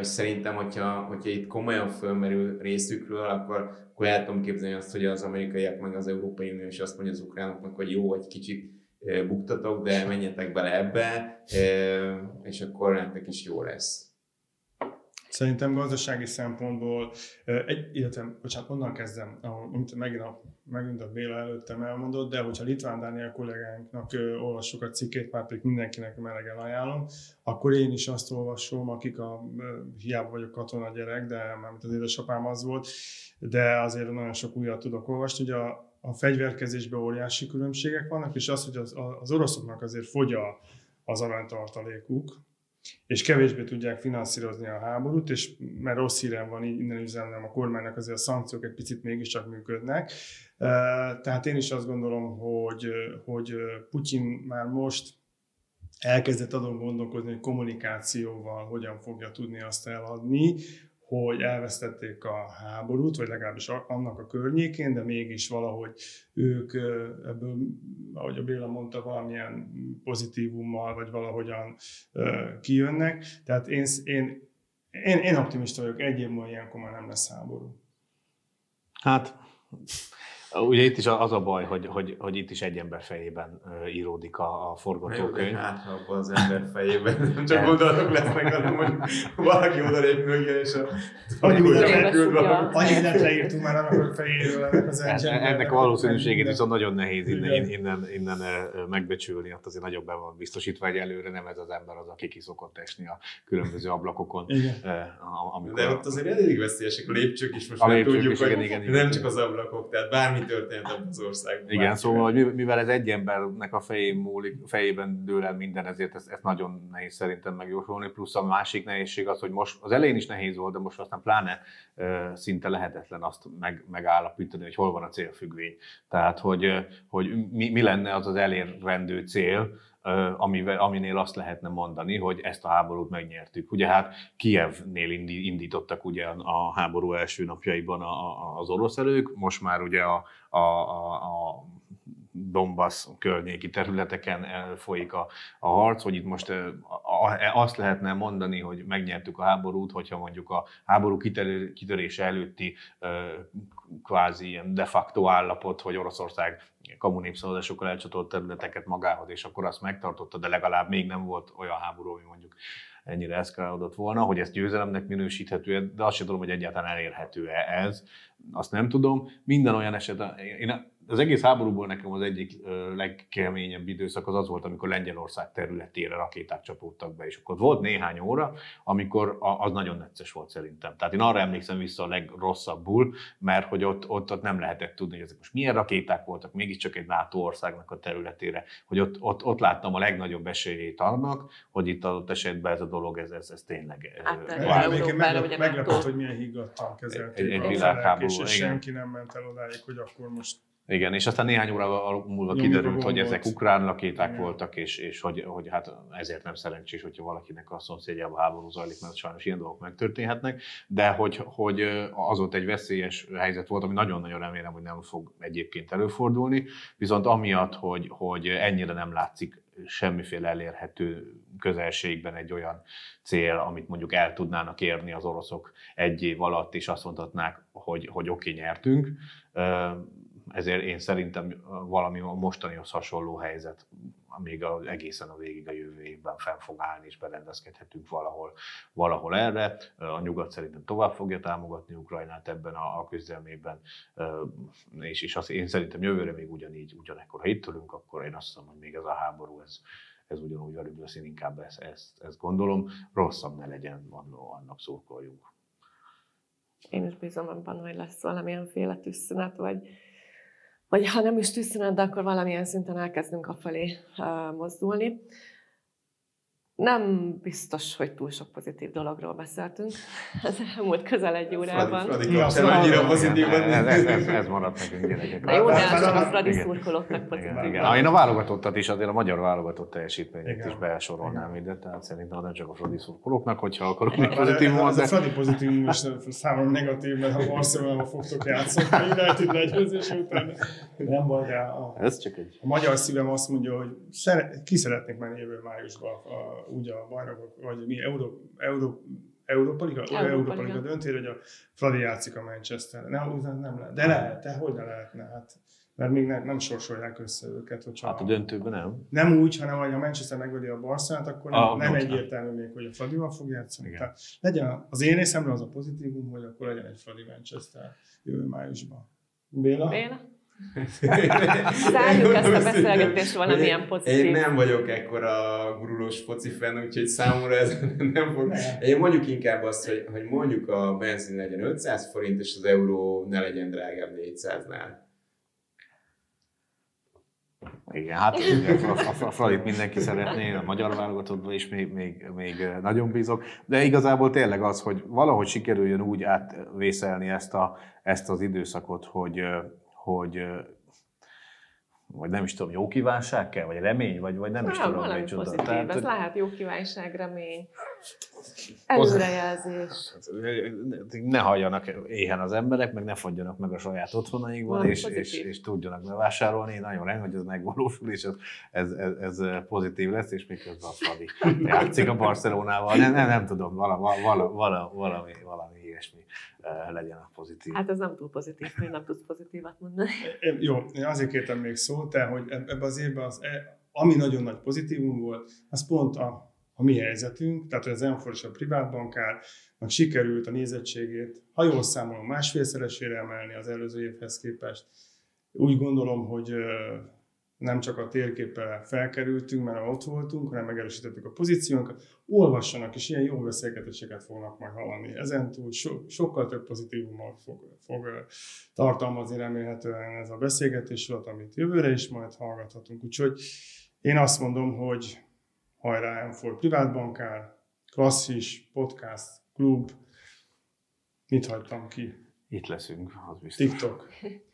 és szerintem, hogyha, hogyha itt komolyan fölmerül részükről, akkor, akkor el tudom képzelni azt, hogy az amerikaiak meg az Európai Unió is azt mondja az ukránoknak, hogy jó, egy kicsit buktatok, de menjetek bele ebbe, és akkor nektek is jó lesz. Szerintem gazdasági szempontból, egy, illetve, bocsánat, onnan kezdem, amit megint a, megint a Béla előttem elmondott, de hogyha Litván Dániel kollégánknak olvassuk a cikkét, már pedig mindenkinek melegen ajánlom, akkor én is azt olvasom, akik a, hiába vagyok katona gyerek, de mármint az édesapám az volt, de azért nagyon sok újat tudok olvasni, hogy a, a fegyverkezésben óriási különbségek vannak, és az, hogy az, az oroszoknak azért fogy a, az aranytartalékuk, és kevésbé tudják finanszírozni a háborút, és mert rossz hírem van, innen üzenem a kormánynak azért a szankciók egy picit mégiscsak működnek. Tehát én is azt gondolom, hogy, hogy Putyin már most elkezdett adon gondolkozni, hogy kommunikációval hogyan fogja tudni azt eladni, hogy elvesztették a háborút, vagy legalábbis annak a környékén, de mégis valahogy ők ebből, ahogy a Béla mondta, valamilyen pozitívummal, vagy valahogyan kijönnek. Tehát én, én, én, én optimista vagyok, egy év múlva ilyenkor már nem lesz háború. Hát Ugye itt is az a baj, hogy, hogy, hogy itt is egy ember fejében íródik a, a forgatókönyv. Hát, ha az ember fejében. Nem csak gondolatok lesznek, hanem hogy valaki oda lép mögé, és a... Annyi mindent leírtunk már annak a fejéről ennek az Ennek a valószínűségét viszont nagyon nehéz innen, innen, innen megbecsülni, ott azért nagyobb be van biztosítva, hogy előre nem ez az ember az, aki ki szokott esni a különböző ablakokon. Igen. Amikor... De ott azért elég veszélyesek a lépcsők is, most a már tudjuk, is, hogy igen, igen, nem csak az ablakok, tehát bármi történt abban az országban. Igen, szóval hogy mivel ez egy embernek a fején múlik, fejében dől el minden, ezért ezt, ezt nagyon nehéz szerintem megjósolni. Plusz a másik nehézség az, hogy most az elején is nehéz volt, de most aztán pláne szinte lehetetlen azt meg, megállapítani, hogy hol van a célfüggvény. Tehát, hogy, hogy mi, mi lenne az az elérendő cél, amivel, aminél azt lehetne mondani, hogy ezt a háborút megnyertük. Ugye hát Kievnél indítottak ugye a háború első napjaiban az orosz elők, most már ugye a, a, a, a Donbass környéki területeken folyik a, a harc, hogy itt most azt lehetne mondani, hogy megnyertük a háborút, hogyha mondjuk a háború kitörése előtti kvázi ilyen de facto állapot, hogy Oroszország kommunépszavazásokkal elcsatolt területeket magához, és akkor azt megtartotta, de legalább még nem volt olyan háború, ami mondjuk ennyire eszkalálódott volna, hogy ezt győzelemnek minősíthető, de azt sem tudom, hogy egyáltalán elérhető-e ez. Azt nem tudom. Minden olyan eset, én az egész háborúból nekem az egyik legkeményebb időszak az az volt, amikor Lengyelország területére rakéták csapódtak be, és akkor volt néhány óra, amikor az nagyon necces volt szerintem. Tehát én arra emlékszem vissza a legrosszabbul, mert hogy ott, ott, ott nem lehetett tudni, hogy ezek most milyen rakéták voltak, mégiscsak egy NATO országnak a területére, hogy ott, ott, ott láttam a legnagyobb esélyét annak, hogy itt adott esetben ez a dolog, ez, ez, ez tényleg... Hát, meglepett, hogy milyen higgadtan kezelték egy, egy világháború, és senki nem ment el odáig, hogy akkor most igen, és aztán néhány óra múlva kiderült, hogy ezek ukrán rakéták Igen. voltak, és, és hogy, hogy hát ezért nem szerencsés, hogyha valakinek a szomszédjában háború zajlik, mert sajnos ilyen dolgok megtörténhetnek, de hogy, hogy az ott egy veszélyes helyzet volt, ami nagyon-nagyon remélem, hogy nem fog egyébként előfordulni, viszont amiatt, hogy, hogy ennyire nem látszik semmiféle elérhető közelségben egy olyan cél, amit mondjuk el tudnának érni az oroszok egy év alatt, és azt mondhatnák, hogy, hogy oké, okay, nyertünk ezért én szerintem valami a mostanihoz hasonló helyzet, még a, egészen a végig a jövő évben fenn fog állni, és berendezkedhetünk valahol, valahol erre. A nyugat szerintem tovább fogja támogatni Ukrajnát ebben a, a küzdelmében, és, és azt én szerintem jövőre még ugyanígy, ugyanekkor, ha itt ülünk, akkor én azt hiszem, hogy még ez a háború, ez, ez ugyanúgy velük lesz, én inkább ezt, ezt, ezt gondolom, rosszabb ne legyen, annak szurkoljunk. Én is bízom abban, hogy lesz valamilyen féle tűzszünet, vagy vagy ha nem is tűzszünet, de akkor valamilyen szinten elkezdünk afelé mozdulni. Nem biztos, hogy túl sok pozitív dologról beszéltünk az elmúlt közel egy órában. Fradi, Fradi kapcsán annyira pozitív. Ez, ez, ez, ez maradt nekünk gyerekek. Jó, de csak a Fradi szurkolóknak pozitív. Igen, Én a válogatottat is, azért a magyar válogatott teljesítményét is besorolnám ide, tehát szerintem nem csak a Fradi szurkolóknak, hogyha akarok még pozitív Ez a Fradi pozitív is számomra negatív, mert ha Barcelona fogtok játszani, a United legyőzés után nem baj, de a, Ez csak egy... a magyar szívem azt mondja, hogy szere, ki szeretnék menni jövő májusban a, úgy a bajnokok, vagy mi, Euró, Euró, Európa Liga, Európa, Európa Liga döntére, hogy a Fradi játszik a Manchester. Nem, nem lehet. De lehet, de hogy ne lehetne? Hát, mert még nem, nem sorsolják össze őket. Hogyha hát a döntőben nem. Nem úgy, hanem hogy a Manchester megvedi a Barcelonát, akkor nem, ah, nem egyértelmű még, hogy a Fradival fog játszani. Igen. Tehát legyen az én részemre az a pozitívum, hogy akkor legyen egy Fradi Manchester jövő májusban. Béla? Béla? Zárjuk ezt a beszélgetést valamilyen pozitív. Én nem vagyok ekkora gurulós foci fan, úgyhogy számomra ez nem fog. Én mondjuk inkább azt, hogy, hogy mondjuk a benzin legyen 500 forint, és az euró ne legyen drágább 400-nál. Igen, hát a, a Fradit mindenki szeretné, a magyar válogatottban is még, még, még nagyon bízok, de igazából tényleg az, hogy valahogy sikerüljön úgy átvészelni ezt, a, ezt az időszakot, hogy, hogy vagy nem is tudom, jó kívánság kell, vagy remény, vagy, vagy nem, nem is tudom, hogy csoda. Tehát, ez lehet jó kívánság, remény. Előrejelzés. Ne halljanak éhen az emberek, meg ne fagyjanak meg a saját otthonaikban, Valami és, és, pozitív. és, tudjanak bevásárolni. Nagyon remélem, hogy ez megvalósul, és ez, ez, ez, ez pozitív lesz, és miközben a Fradi játszik a Barcelonával. Nem, nem, nem tudom, vala, vala, vala, valami, valami ilyesmi legyen a pozitív. Hát ez nem túl pozitív, hogy nem tudsz pozitívat mondani. Én- Jó, én azért kértem még szót, de hogy eb- ebben az évben az, e- ami nagyon nagy pozitívum volt, az pont a, a mi helyzetünk, tehát hogy az Enfor és a privátbankárnak sikerült a nézettségét, ha jól számolom, másfélszeresére emelni az előző évhez képest. Úgy gondolom, hogy nem csak a térképpel felkerültünk, mert ott voltunk, hanem megerősítettük a pozíciónkat. Olvassanak, és ilyen jó beszélgetéseket fognak majd hallani. Ezentúl so, sokkal több pozitívummal fog, fog tartalmazni remélhetően ez a beszélgetés volt, amit jövőre is majd hallgathatunk. Úgyhogy én azt mondom, hogy hajrá M4 privátbankár, klasszis, podcast, klub, mit hagytam ki? Itt leszünk, az biztos. TikTok.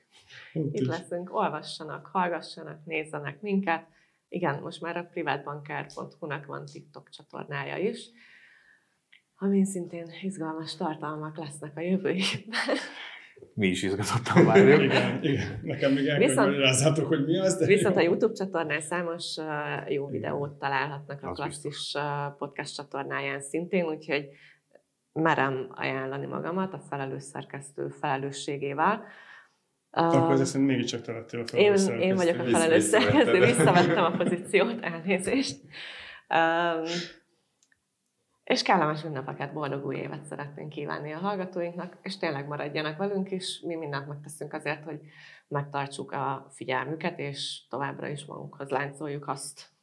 Itt leszünk, olvassanak, hallgassanak, nézzenek minket. Igen, most már a privátbankár.hu-nak van TikTok csatornája is, amin szintén izgalmas tartalmak lesznek a jövő évben. Mi is izgatottan várjuk. Igen, igen. Nekem még el kell Viszont- magyarázzátok, hogy mi az, de Viszont a jó. YouTube csatornán számos uh, jó videót találhatnak a Az klasszis uh, podcast csatornáján szintén, úgyhogy merem ajánlani magamat a felelős szerkesztő felelősségével. Akkor Um, ezek szerint mégiscsak te lettél a én, felelős én vagyok a felelős szerkesztő, visszavettem a pozíciót, elnézést. Um, és kellemes ünnepeket, boldog új évet szeretnénk kívánni a hallgatóinknak, és tényleg maradjanak velünk is. Mi mindent megteszünk azért, hogy megtartsuk a figyelmüket, és továbbra is magunkhoz láncoljuk azt.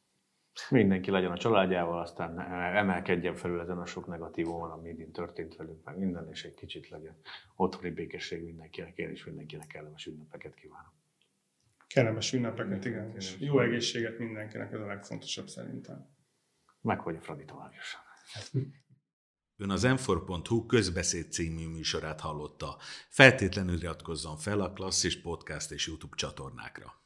Mindenki legyen a családjával, aztán emelkedjen felül ezen a sok negatívumon, ami idén történt velünk, meg minden, és egy kicsit legyen otthoni békesség mindenkinek, én is mindenkinek kellemes ünnepeket kívánok. Kellemes ünnepeket, igen. És jó egészséget mindenkinek, ez a legfontosabb szerintem. Meg hogy a Fraditól vágjusson. Ön az m közbeszéd című műsorát hallotta. Feltétlenül iratkozzon fel a Klasszis Podcast és YouTube csatornákra.